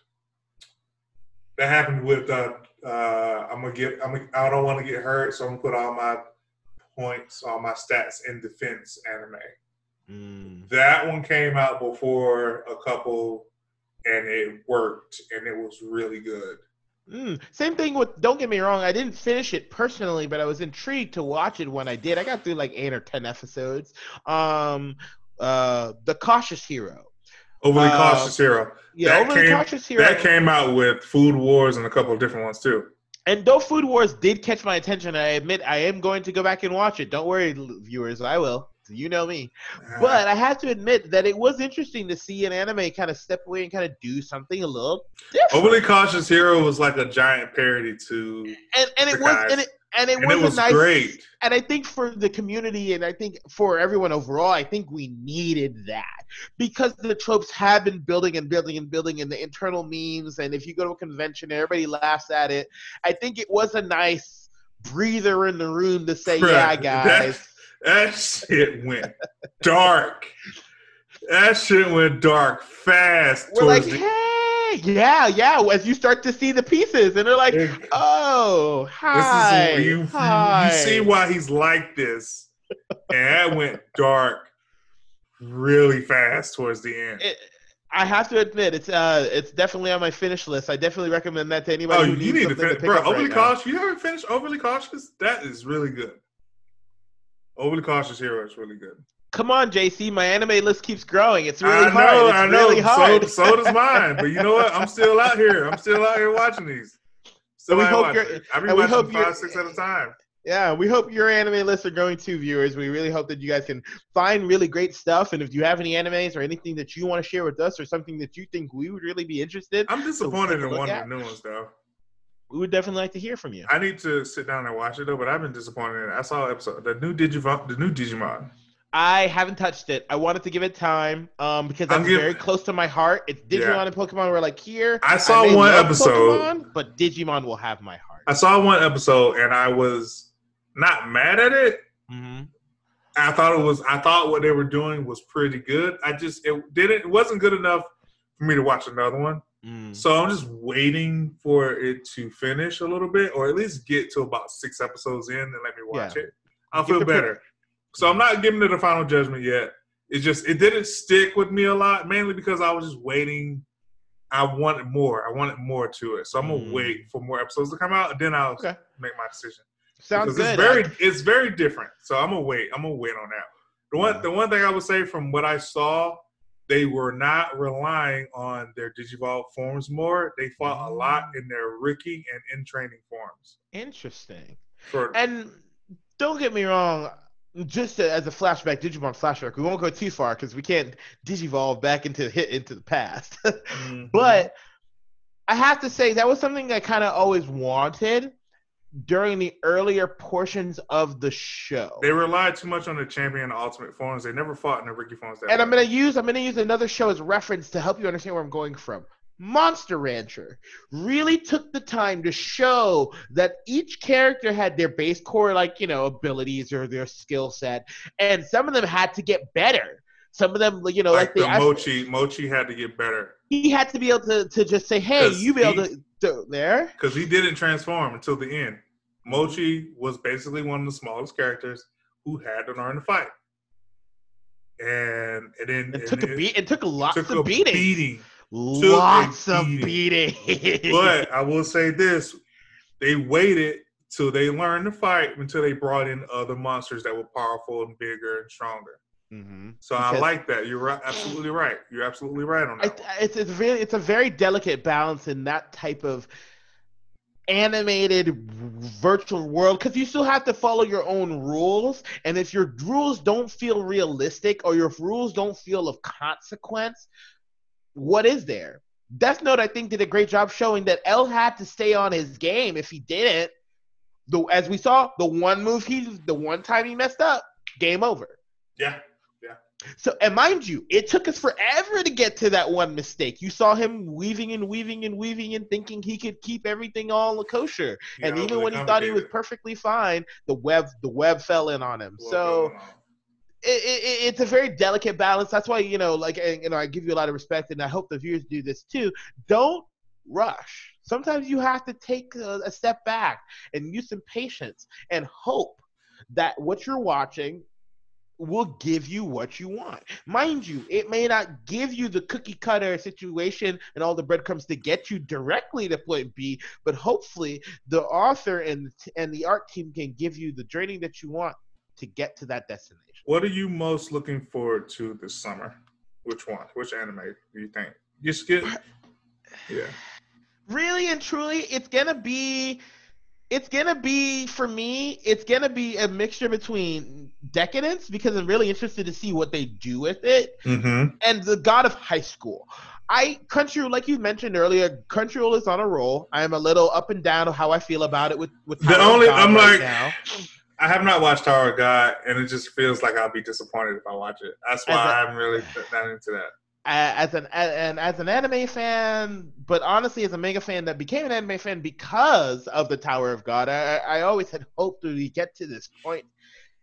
That happened with uh, uh I'm gonna get I'm gonna, I don't want to get hurt, so I'm gonna put all my points, all my stats in defense anime. Mm. That one came out before a couple and it worked and it was really good. Mm. Same thing with. Don't get me wrong. I didn't finish it personally, but I was intrigued to watch it when I did. I got through like eight or ten episodes. Um, uh, the Cautious Hero. Overly Uh, cautious hero. Yeah, That Overly came- Cautious Hero. That came out with Food Wars and a couple of different ones too. and though Food Wars did catch my attention, I admit I am going to go back and watch it. Don't worry, viewers, I will. You know me. Uh-huh. But I have to admit that it was interesting to see an anime kind of step away and kind of do something a little different. Overly Cautious Hero was like a giant parody to, and and it was and it and it and was, it was a nice great. and I think for the community and I think for everyone overall, I think we needed that because the tropes have been building and building and building and the internal memes. And if you go to a convention, everybody laughs at it. I think it was a nice breather in the room to say, Right. yeah, guys. That shit went dark. That shit went dark fast. We're like, the- hey, yeah, yeah. As you start to see the pieces, and they're like, oh, hi, This is you, you, hi. you see why he's like this, and that went dark really fast towards the end. It, I have to admit, it's uh, it's definitely on my finish list. I definitely recommend that to anybody. Oh, who you needs need to finish, pick bro. right Overly now. cautious. You haven't finished Overly Cautious? That is really good. Overly Cautious Hero is really good. Come on, JC. My anime list keeps growing. It's really I know, hard. It's I know. really hard. So, so does mine. But you know what? I'm still out here. I'm still out here watching these. So we hope you're- I be we watching five, six at a time. Yeah, we hope your anime lists are going too, viewers. We really hope that you guys can find really great stuff. And if you have any animes or anything that you want to share with us or something that you think we would really be interested, I'm disappointed in one of the new ones though. We would definitely like to hear from you. I need to sit down and watch it though, but I've been disappointed. I saw episode the new Digimon, the new Digimon. I haven't touched it. I wanted to give it time um, because I'm that's very close to my heart. It's Digimon Yeah. and Pokemon were like here. I saw may one episode. Pokemon, but Digimon will have my heart. I saw one episode and I was not mad at it. hmm I thought it was. I thought what they were doing was pretty good. I just it didn't. It wasn't good enough for me to watch another one. Mm. So I'm just waiting for it to finish a little bit, or at least get to about six episodes in and let me watch Yeah. it. I'll Give feel better. So I'm not giving it a final judgment yet. It just it didn't stick with me a lot, mainly because I was just waiting. I wanted more. I wanted more to it. So I'm gonna Mm. wait for more episodes to come out, and then I'll Okay. make my decision. Sounds Because good. It's very I- it's very different. So I'm gonna wait. I'm gonna wait on that. The one Yeah. the one thing I would say from what I saw, they were not relying on their Digivolve forms more. They fought a lot Mm. in their rookie and in training forms. Interesting. For And don't get me wrong, just as a flashback, Digimon flashback, we won't go too far because we can't digivolve back into hit into the past. Mhm. but I have to say that was something I kind of always wanted during the earlier portions of the show. they relied too much on the champion and ultimate forms. They never fought in the rookie forms. That and I'm gonna use I'm gonna use another show as reference to help you understand where I'm going from. Monster Rancher really took the time to show that each character had their base core like you know abilities or their skill set, and some of them had to get better. Some of them, you know, like like, the Mochi. Mochi had to get better he had to be able to, to just say, "Hey, you be able to there." because he didn't transform until the end. Mochi was basically one of the smallest characters who had to learn to fight, and and then It and took a then beat. It took lots took of a beating. beating. Lots of beating. beating. But I will say this: they waited till they learned to fight until they brought in other monsters that were powerful and bigger and stronger. Mhm. So I like that. You're right, absolutely right. You're absolutely right on that. it's it's really it's a very delicate balance in that type of animated virtual world because you still have to follow your own rules and if your rules don't feel realistic or your rules don't feel of consequence what is there death note i think did a great job showing that l had to stay on his game if he didn't the as we saw the one move he the one time he messed up game over Yeah, so, and mind you, it took us forever to get to that one mistake. You saw him weaving and weaving and weaving and thinking he could keep everything all kosher. Yeah, and even when he thought he was perfectly fine, the web the web fell in on him. Well, so it, it, it's a very delicate balance. That's why you know, like, and, you know, I give you a lot of respect, and I hope the viewers do this too. Don't rush. Sometimes you have to take a, a step back and use some patience and hope that what you're watching will give you what you want. Mind you, it may not give you the cookie cutter situation and all the breadcrumbs to get you directly to point B, but hopefully the author and and the art team can give you the journey that you want to get to that destination. What are you most looking forward to this summer? Which one? Which anime do you think? Just get. Yeah. really and truly it's gonna be it's gonna be for me it's gonna be a mixture between decadence because i'm really interested to see what they do with it Mm-hmm. and the god of high school i country like you mentioned earlier crunchyroll is on a roll i am a little up and down of how i feel about it with with The only- God I'm right like- now. I have not watched Tower of God, and it just feels like I'll be disappointed if I watch it. That's why I haven't really not into that. As an and as an anime fan, but honestly, as a mega fan that became an anime fan because of the Tower of God, I, I always had hoped that we get to this point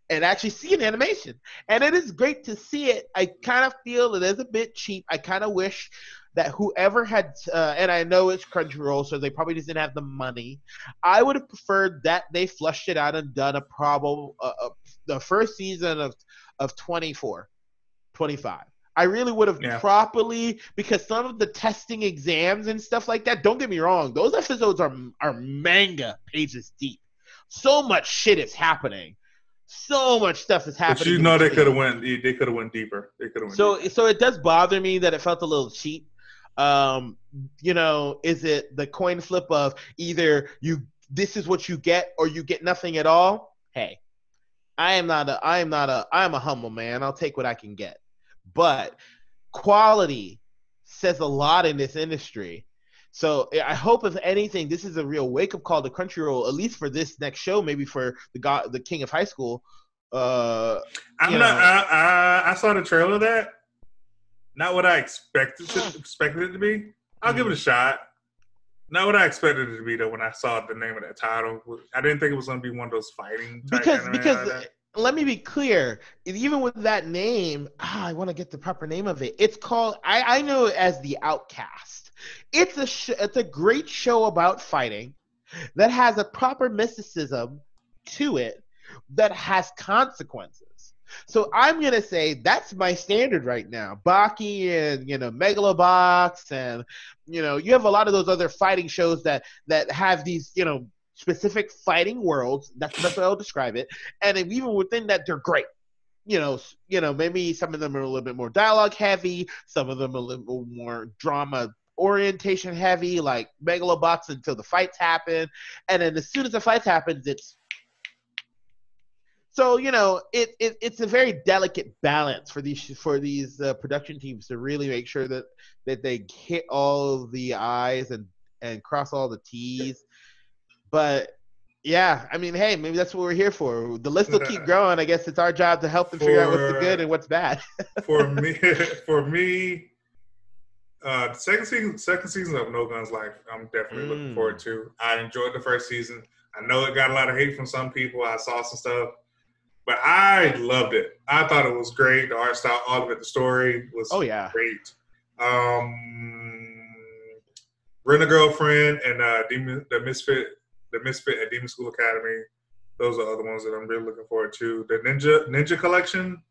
and actually see an animation, and it is great to see it. I kind of feel it is a bit cheap. I kind of wish that whoever had, uh, and I know it's Crunchyroll, so they probably just didn't have the money. I would have preferred that they flushed it out and done a probable uh, uh, the first season of of 24, 25. I really would have Yeah. properly because some of the testing exams and stuff like that. Don't get me wrong; those episodes are are manga pages deep. So much shit is happening. So much stuff is happening. But you know they could have went. They could have went deeper. They could have went. So deeper. so it does bother me that it felt a little cheap. Um, you know, is it the coin flip of either you this is what you get or you get nothing at all? hey, I am not a I am not a I am a humble man. I'll take what I can get. But quality says a lot in this industry. So I hope, if anything, this is a real wake up call to Country Crunchyroll, at least for this next show, maybe for the God, the King of High School. Uh, I'm not. I, I I saw the trailer of that. Not what I expected to, expected it to be. I'll give it a shot. Not what I expected it to be though. When I saw the name of that title, I didn't think it was going to be one of those fighting. Because because. Let me be clear even with that name ah, i want to get the proper name of it it's called i i know it as the outcast. It's a sh- it's a great show about fighting that has a proper mysticism to it that has consequences. So i'm gonna say that's my standard right now baki and you know megalobox and you know you have a lot of those other fighting shows that that have these you know specific fighting worlds. That's the best way I'll describe it. And even within that, they're great. You know, you know, maybe some of them are a little bit more dialogue heavy. Some of them a little more drama orientation heavy, like Megalobox until the fights happen. And then as soon as the fights happens, it's so you know it, it it's a very delicate balance for these for these uh, production teams to really make sure that that they hit all the i's and and cross all the t's but yeah, I mean, hey, maybe that's what we're here for. The list will keep growing. I guess it's our job to help them figure out what's the good and what's bad. for me, for me, uh, second season, second season of No Guns Life, I'm definitely looking Mm. forward to. I enjoyed the first season. I know it got a lot of hate from some people. I saw some stuff, but I loved it. I thought it was great. The art style, all of it, the story was Oh yeah, great. Um, Rent a Girlfriend and uh, Demon, the Misfit, the Misfit at Demon School Academy. Those are other ones that I'm really looking forward to. The Ninja Ninja Collection.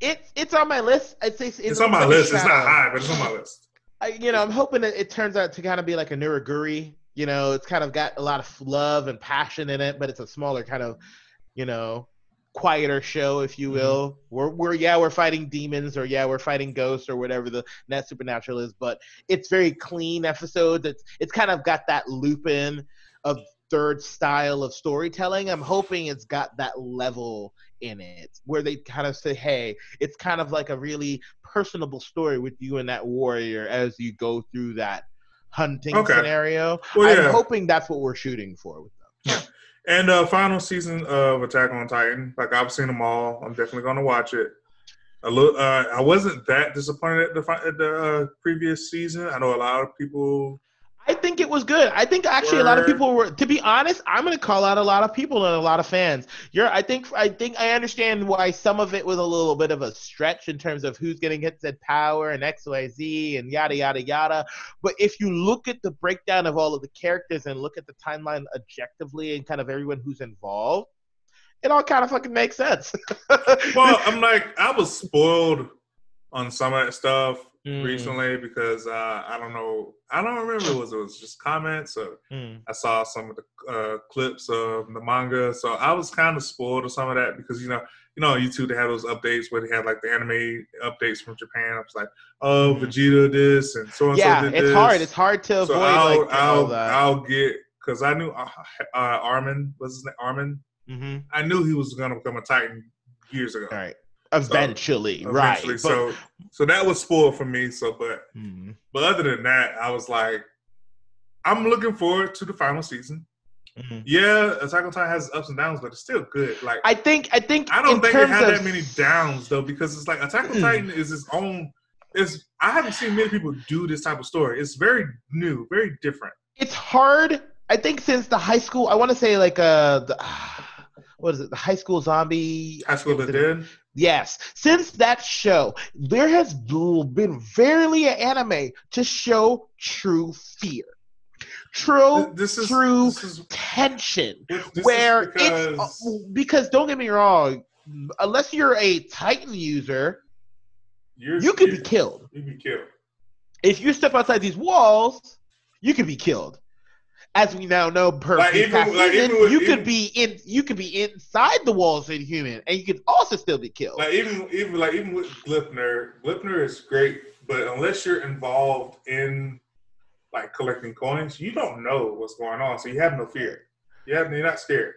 it's it's on my list. I'd say it's, It's, on my list. It's not high, but it's on my list. I, you know, I'm hoping that it turns out to kind of be like a Nuraguri. You know, it's kind of got a lot of love and passion in it, but it's a smaller kind of, you know, quieter show, if Mm-hmm. you will. We're, we're yeah, we're fighting demons, or yeah, we're fighting ghosts, or whatever the net supernatural is. But it's very clean episodes. It's it's kind of got that Lupin of third style of storytelling. I'm hoping it's got that level in it where they kind of say, hey, it's kind of like a really personable story with you and that warrior as you go through that hunting Okay. scenario. Well, yeah. I'm hoping that's what we're shooting for with them. And uh, final season of Attack on Titan. Like I've seen them all. I'm definitely going to watch it. A little, uh, I wasn't that disappointed at the at the uh, previous season. I know a lot of people. I think it was good. I think actually a lot of people were. To be honest, I'm going to call out a lot of people and a lot of fans. You're. I think. I think I understand why some of it was a little bit of a stretch in terms of who's to get said power and X, Y, Z and yada yada yada. But if you look at the breakdown of all of the characters and look at the timeline objectively and kind of everyone who's involved, it all kind of fucking makes sense. Well, I'm like I was spoiled on some of that stuff Mm, recently because uh, I don't know. I don't remember was it was just comments or mm. I saw some of the uh, clips of the manga, so I was kind of spoiled with some of that because you know, you know, on YouTube they have those updates where they have like the anime updates from Japan. I was like, oh, Mhm. Vegeta this and so and so Yeah, it's this. hard. It's hard to avoid so I'll, like I'll. I'll get because I knew uh, uh, Armin was his name. Armin. hmm I knew he was gonna become a Titan years ago. All right. Eventually, right. Eventually, so so that was spoiled for me. So, but Mhm. but other than that, I was like, I'm looking forward to the final season. Mhm. Yeah, Attack on Titan has ups and downs, but it's still good. Like I, think I think I don't think it had of, that many downs though, because it's like Attack on Mm. Titan is its own. Is I haven't seen many people do this type of story. It's very new, very different. It's hard. I think since the high school, I want to say like uh, the, what is it? The high school zombie. High School of the Dead. Yes, since that show, there has been rarely an anime to show true fear, true This is true This is, tension. this is where because it's uh, because don't get me wrong, unless you're a Titan user, you're, you could be killed. You be killed. If you step outside these walls, you could be killed. As we now know, per Like, even- like, season, even with- you even- could be in you could be inside the walls in human, and you could also still be killed. Like even even like even with Gleipnir, Gleipnir is great, but unless you're involved in like collecting coins, you don't know what's going on, so you have no fear. You have you're not scared.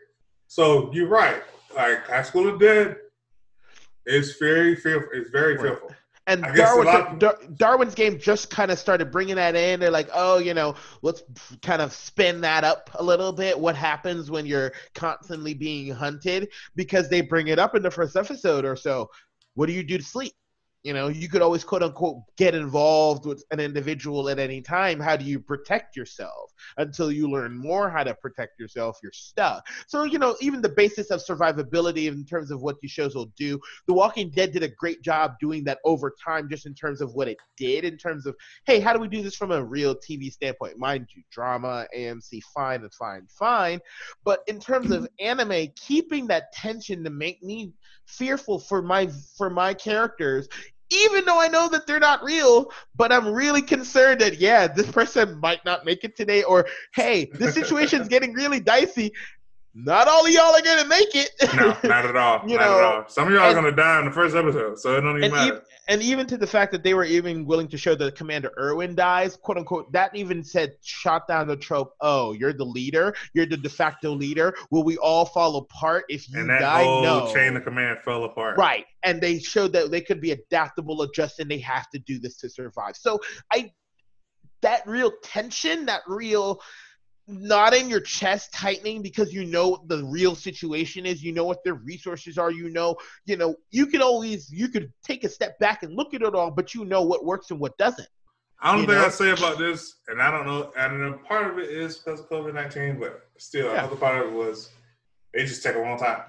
So you're right. Like High School of Dead is very fearful. It's very fearful. And I guess a Darwin, lot- Dar- Darwin's game just kind of started bringing that in. They're like, oh, you know, let's kind of spin that up a little bit. What happens when you're constantly being hunted? Because they bring it up in the first episode or so. What do you do to sleep? You know, you could always quote unquote get involved with an individual at any time. How do you protect yourself? Until you learn more how to protect yourself, you're stuck. So, you know, even the basis of survivability in terms of what these shows will do the Walking Dead did a great job doing that over time, just in terms of what it did, in terms of, hey, how do we do this from a real TV standpoint? Mind you, drama, AMC, fine and fine, fine. But in terms of anime, keeping that tension to make me fearful for my for my characters. Even though I know that they're not real, but I'm really concerned that yeah, this person might not make it today, or hey, this situation's getting really dicey. Not all of y'all are gonna make it. No, not at all. You not know, at all. Some of y'all are gonna die in the first episode, so it don't even and, matter. ev- and even to the fact that they were even willing to show that Commander Erwin dies, quote unquote, that even said shot down the trope. Oh, you're the leader. You're the de facto leader. Will we all fall apart if you and that die? whole No. chain of command fell apart. Right. And they showed that they could be adaptable, adjust, and they have to do this to survive. So I that real tension, that real not in your chest tightening because you know what the real situation is, you know what their resources are, you know, you know, you can always you could take a step back and look at it all, but you know what works and what doesn't. I don't think know? I say about this, and I don't know. And a part of it is because of COVID nineteen, but still, Yeah. another part of it was they just take a long time.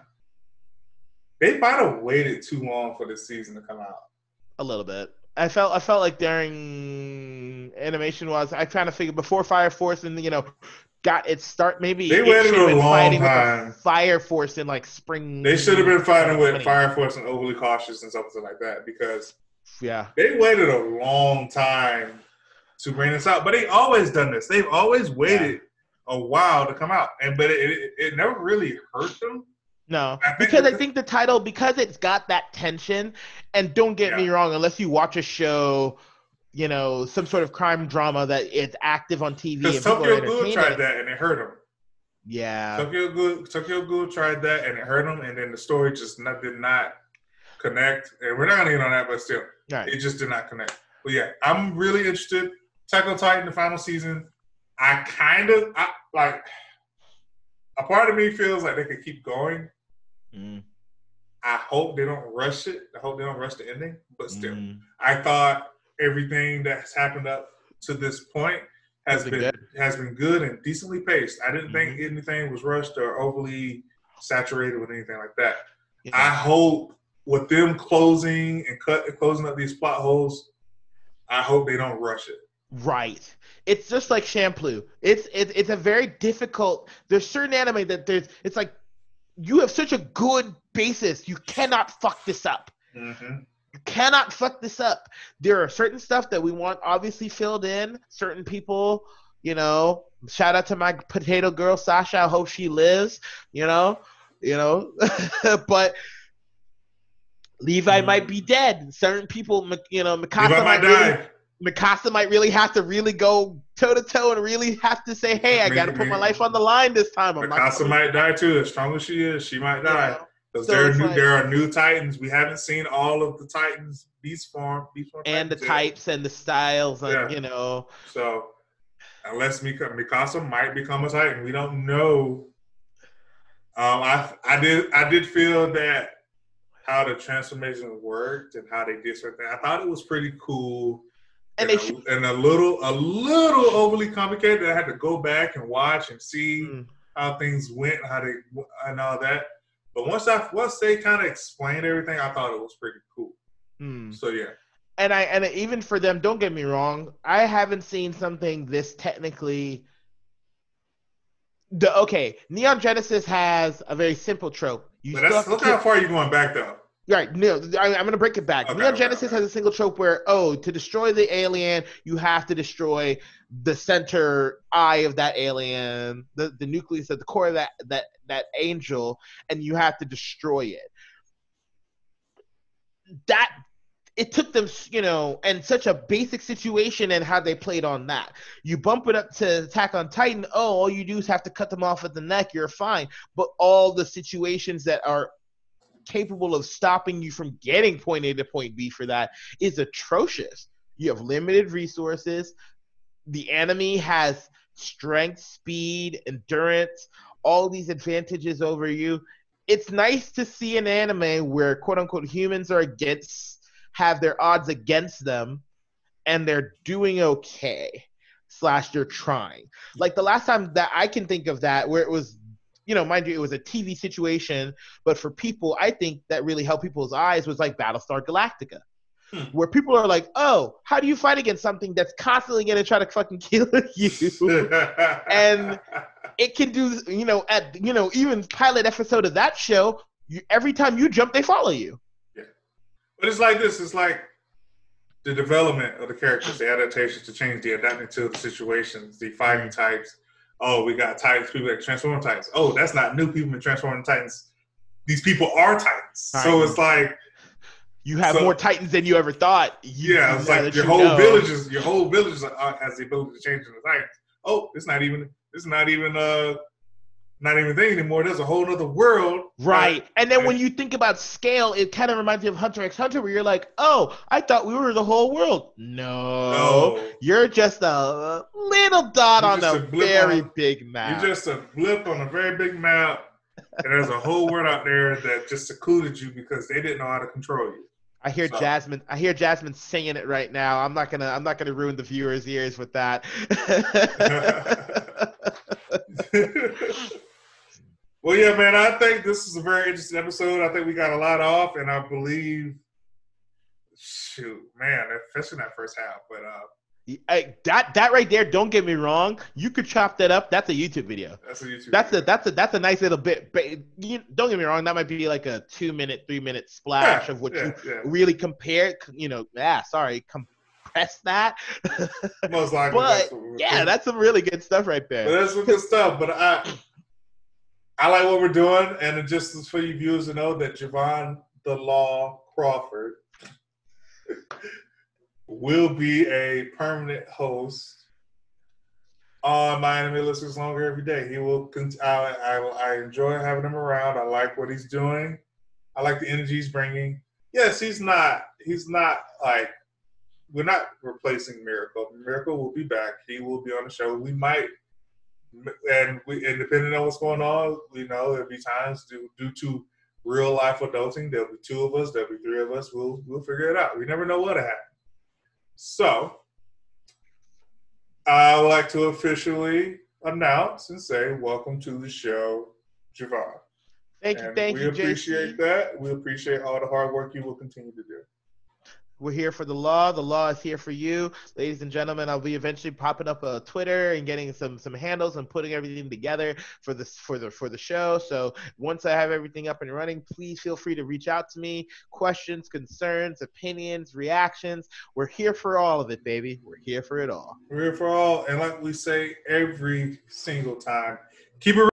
They might have waited too long for this season to come out. A little bit. I felt I felt like during animation was I kind of figured before Fire Force and you know got its start maybe They it waited a long fighting time. Fire Force in like spring. They should have been fighting with Fire Force and overly cautious and something like that because Yeah, they waited a long time to bring this out. But they always done this. They've always waited a while to come out, and but it, it, it never really hurt them. No, I because I think the title because it's got that tension, and don't get me wrong, unless you watch a show. You know, some sort of crime drama that it's active on TV and Because Tokyo Ghoul tried that and it hurt them. Yeah, Tokyo Ghoul, Tokyo Ghoul tried that and it hurt them, and then the story just not, did not connect. And we're not gonna get on that, but still, right. it just did not connect. But yeah, I'm really interested. Tackle Titan, the final season. I kind of I, like. A part of me feels like they could keep going. Mm, I hope they don't rush it. I hope they don't rush the ending. But still, mm. I thought everything that's happened up to this point has been been has been good and decently paced. I didn't think Mm-hmm. anything was rushed or overly saturated with anything like that. Yeah. I hope with them closing and cut closing up these plot holes, I hope they don't rush it. Right. It's just like shampoo. It's it's it's a very difficult. There's certain anime that there's. It's like you have such a good basis. You cannot fuck this up. Mm-hmm. You cannot fuck this up. There are certain stuff that we want obviously filled in. Certain people, you know. Shout out to my potato girl Sasha. I hope she lives. You know. You know. but. Levi Mhm. might be dead. Certain people, you know, Mikasa Levi might really, die. Mikasa might really have to really go toe to toe and really have to say, "Hey, I got to put my life on the line this time." I'm Mikasa coming- might die too. As strong as she is, she might die. Because So there, are new, like- there are new Titans. We haven't seen all of the Titans, Beast Form, Beast Form and the yet. types and the styles, and Yeah. you know, So unless Mika, Mikasa might become a Titan, we don't know. Um, I I did I did feel that how the transformation worked and how they did certain. I thought it was pretty cool. And and, they a, and a little a little overly complicated. I had to go back and watch and see Mm. how things went, how they and all that. But once I once they kind of explained everything, I thought it was pretty cool. Mm. So yeah, And I and even for them, don't get me wrong, I haven't seen something this technically. The okay, Neon Genesis has a very simple trope. You but that's look how far you're going back though. Right, no, I, I'm gonna break it back. Okay, Neon okay, Genesis okay. has a single trope where, oh, to destroy the alien, you have to destroy the center eye of that alien, the, the nucleus at the core of that that that angel, and you have to destroy it. That it took them, you know, and such a basic situation and how they played on that. You bump it up to Attack on Titan. Oh, all you do is have to cut them off at the neck. You're fine. But all the situations that are capable of stopping you from getting point A to point B for that is atrocious. You have limited resources. The enemy has strength, speed, endurance, all these advantages over you. It's nice to see an anime where quote unquote humans are against have their odds against them and they're doing okay slash they're trying like the last time that i can think of that where it was you know mind you it was a tv situation but for people i think that really helped people's eyes was like battlestar galactica Hmm. where people are like oh how do you fight against something that's constantly going to try to fucking kill you And- it can do you know at you know even pilot episode of that show you, every time you jump they follow you Yeah, But it's like this. It's like the development of the characters, the adaptations to change, the adapting to the situations, the fighting types. Oh, we got Titans, people that transform Titans. Oh, that's not new people been transforming Titans. These people are Titans. So it's like, you have So- more titans than you ever thought You- yeah, it's like your you whole know. village is your whole village is, uh, has the ability to change into Titans. Oh, it's not even it's not even uh not even thing anymore. There's a whole other world. Right. And then when you think about scale, it kind of reminds me of Hunter x Hunter, where you're like, oh, I thought we were the whole world. No. No. You're just a little dot You're on a a very on- big map. You're just a blip on a very big map, and there's a whole world out there that just secluded you because they didn't know how to control you. I hear So- Jasmine. I hear Jasmine singing it right now. I'm not gonna. I'm not gonna ruin the viewers' ears with that. well, yeah, man, I think this is a very interesting episode. I think we got a lot off, and I believe, shoot, man, especially in that first half. But uh, I- that that right there. Don't get me wrong. You could chop that up. That's a YouTube video. that's a YouTube. That's a that's a that's a nice little bit. But you, don't get me wrong. That might be like a two minute, three minute splash Yeah, of what yeah, you yeah. really compare. You know, yeah. Sorry, compress that. Most likely. but that's yeah, that's some really good stuff right there. But there. that's some good stuff. But I, I like what we're doing, and just for you viewers to know that Jevone the Law Crawford will be a permanent host on my anime listeners longer every day. He will. I, I I enjoy having him around. I like what he's doing. I like the energy he's bringing. Yes, he's not. He's not like we're not replacing Miracle. Miracle will be back. He will be on the show. We might, and we and depending on what's going on, you know, there'll be times due, due to real life adulting. There'll be two of us. There'll be three of us. We'll we'll figure it out. We never know what'll happen. So, I would like to officially announce and say, welcome to the show, Jevone. Thank you, And thank we you, appreciate JC. that. We appreciate all the hard work you will continue to do. We're here for the law. The law is here for you, ladies and gentlemen. I'll be eventually popping up a Twitter and getting some some handles and putting everything together for this for the for the show. So once I have everything up and running, please feel free to reach out to me. Questions, concerns, opinions, reactions. We're here for all of it, baby. We're here for it all. We're here for all, and like we say every single time, keep it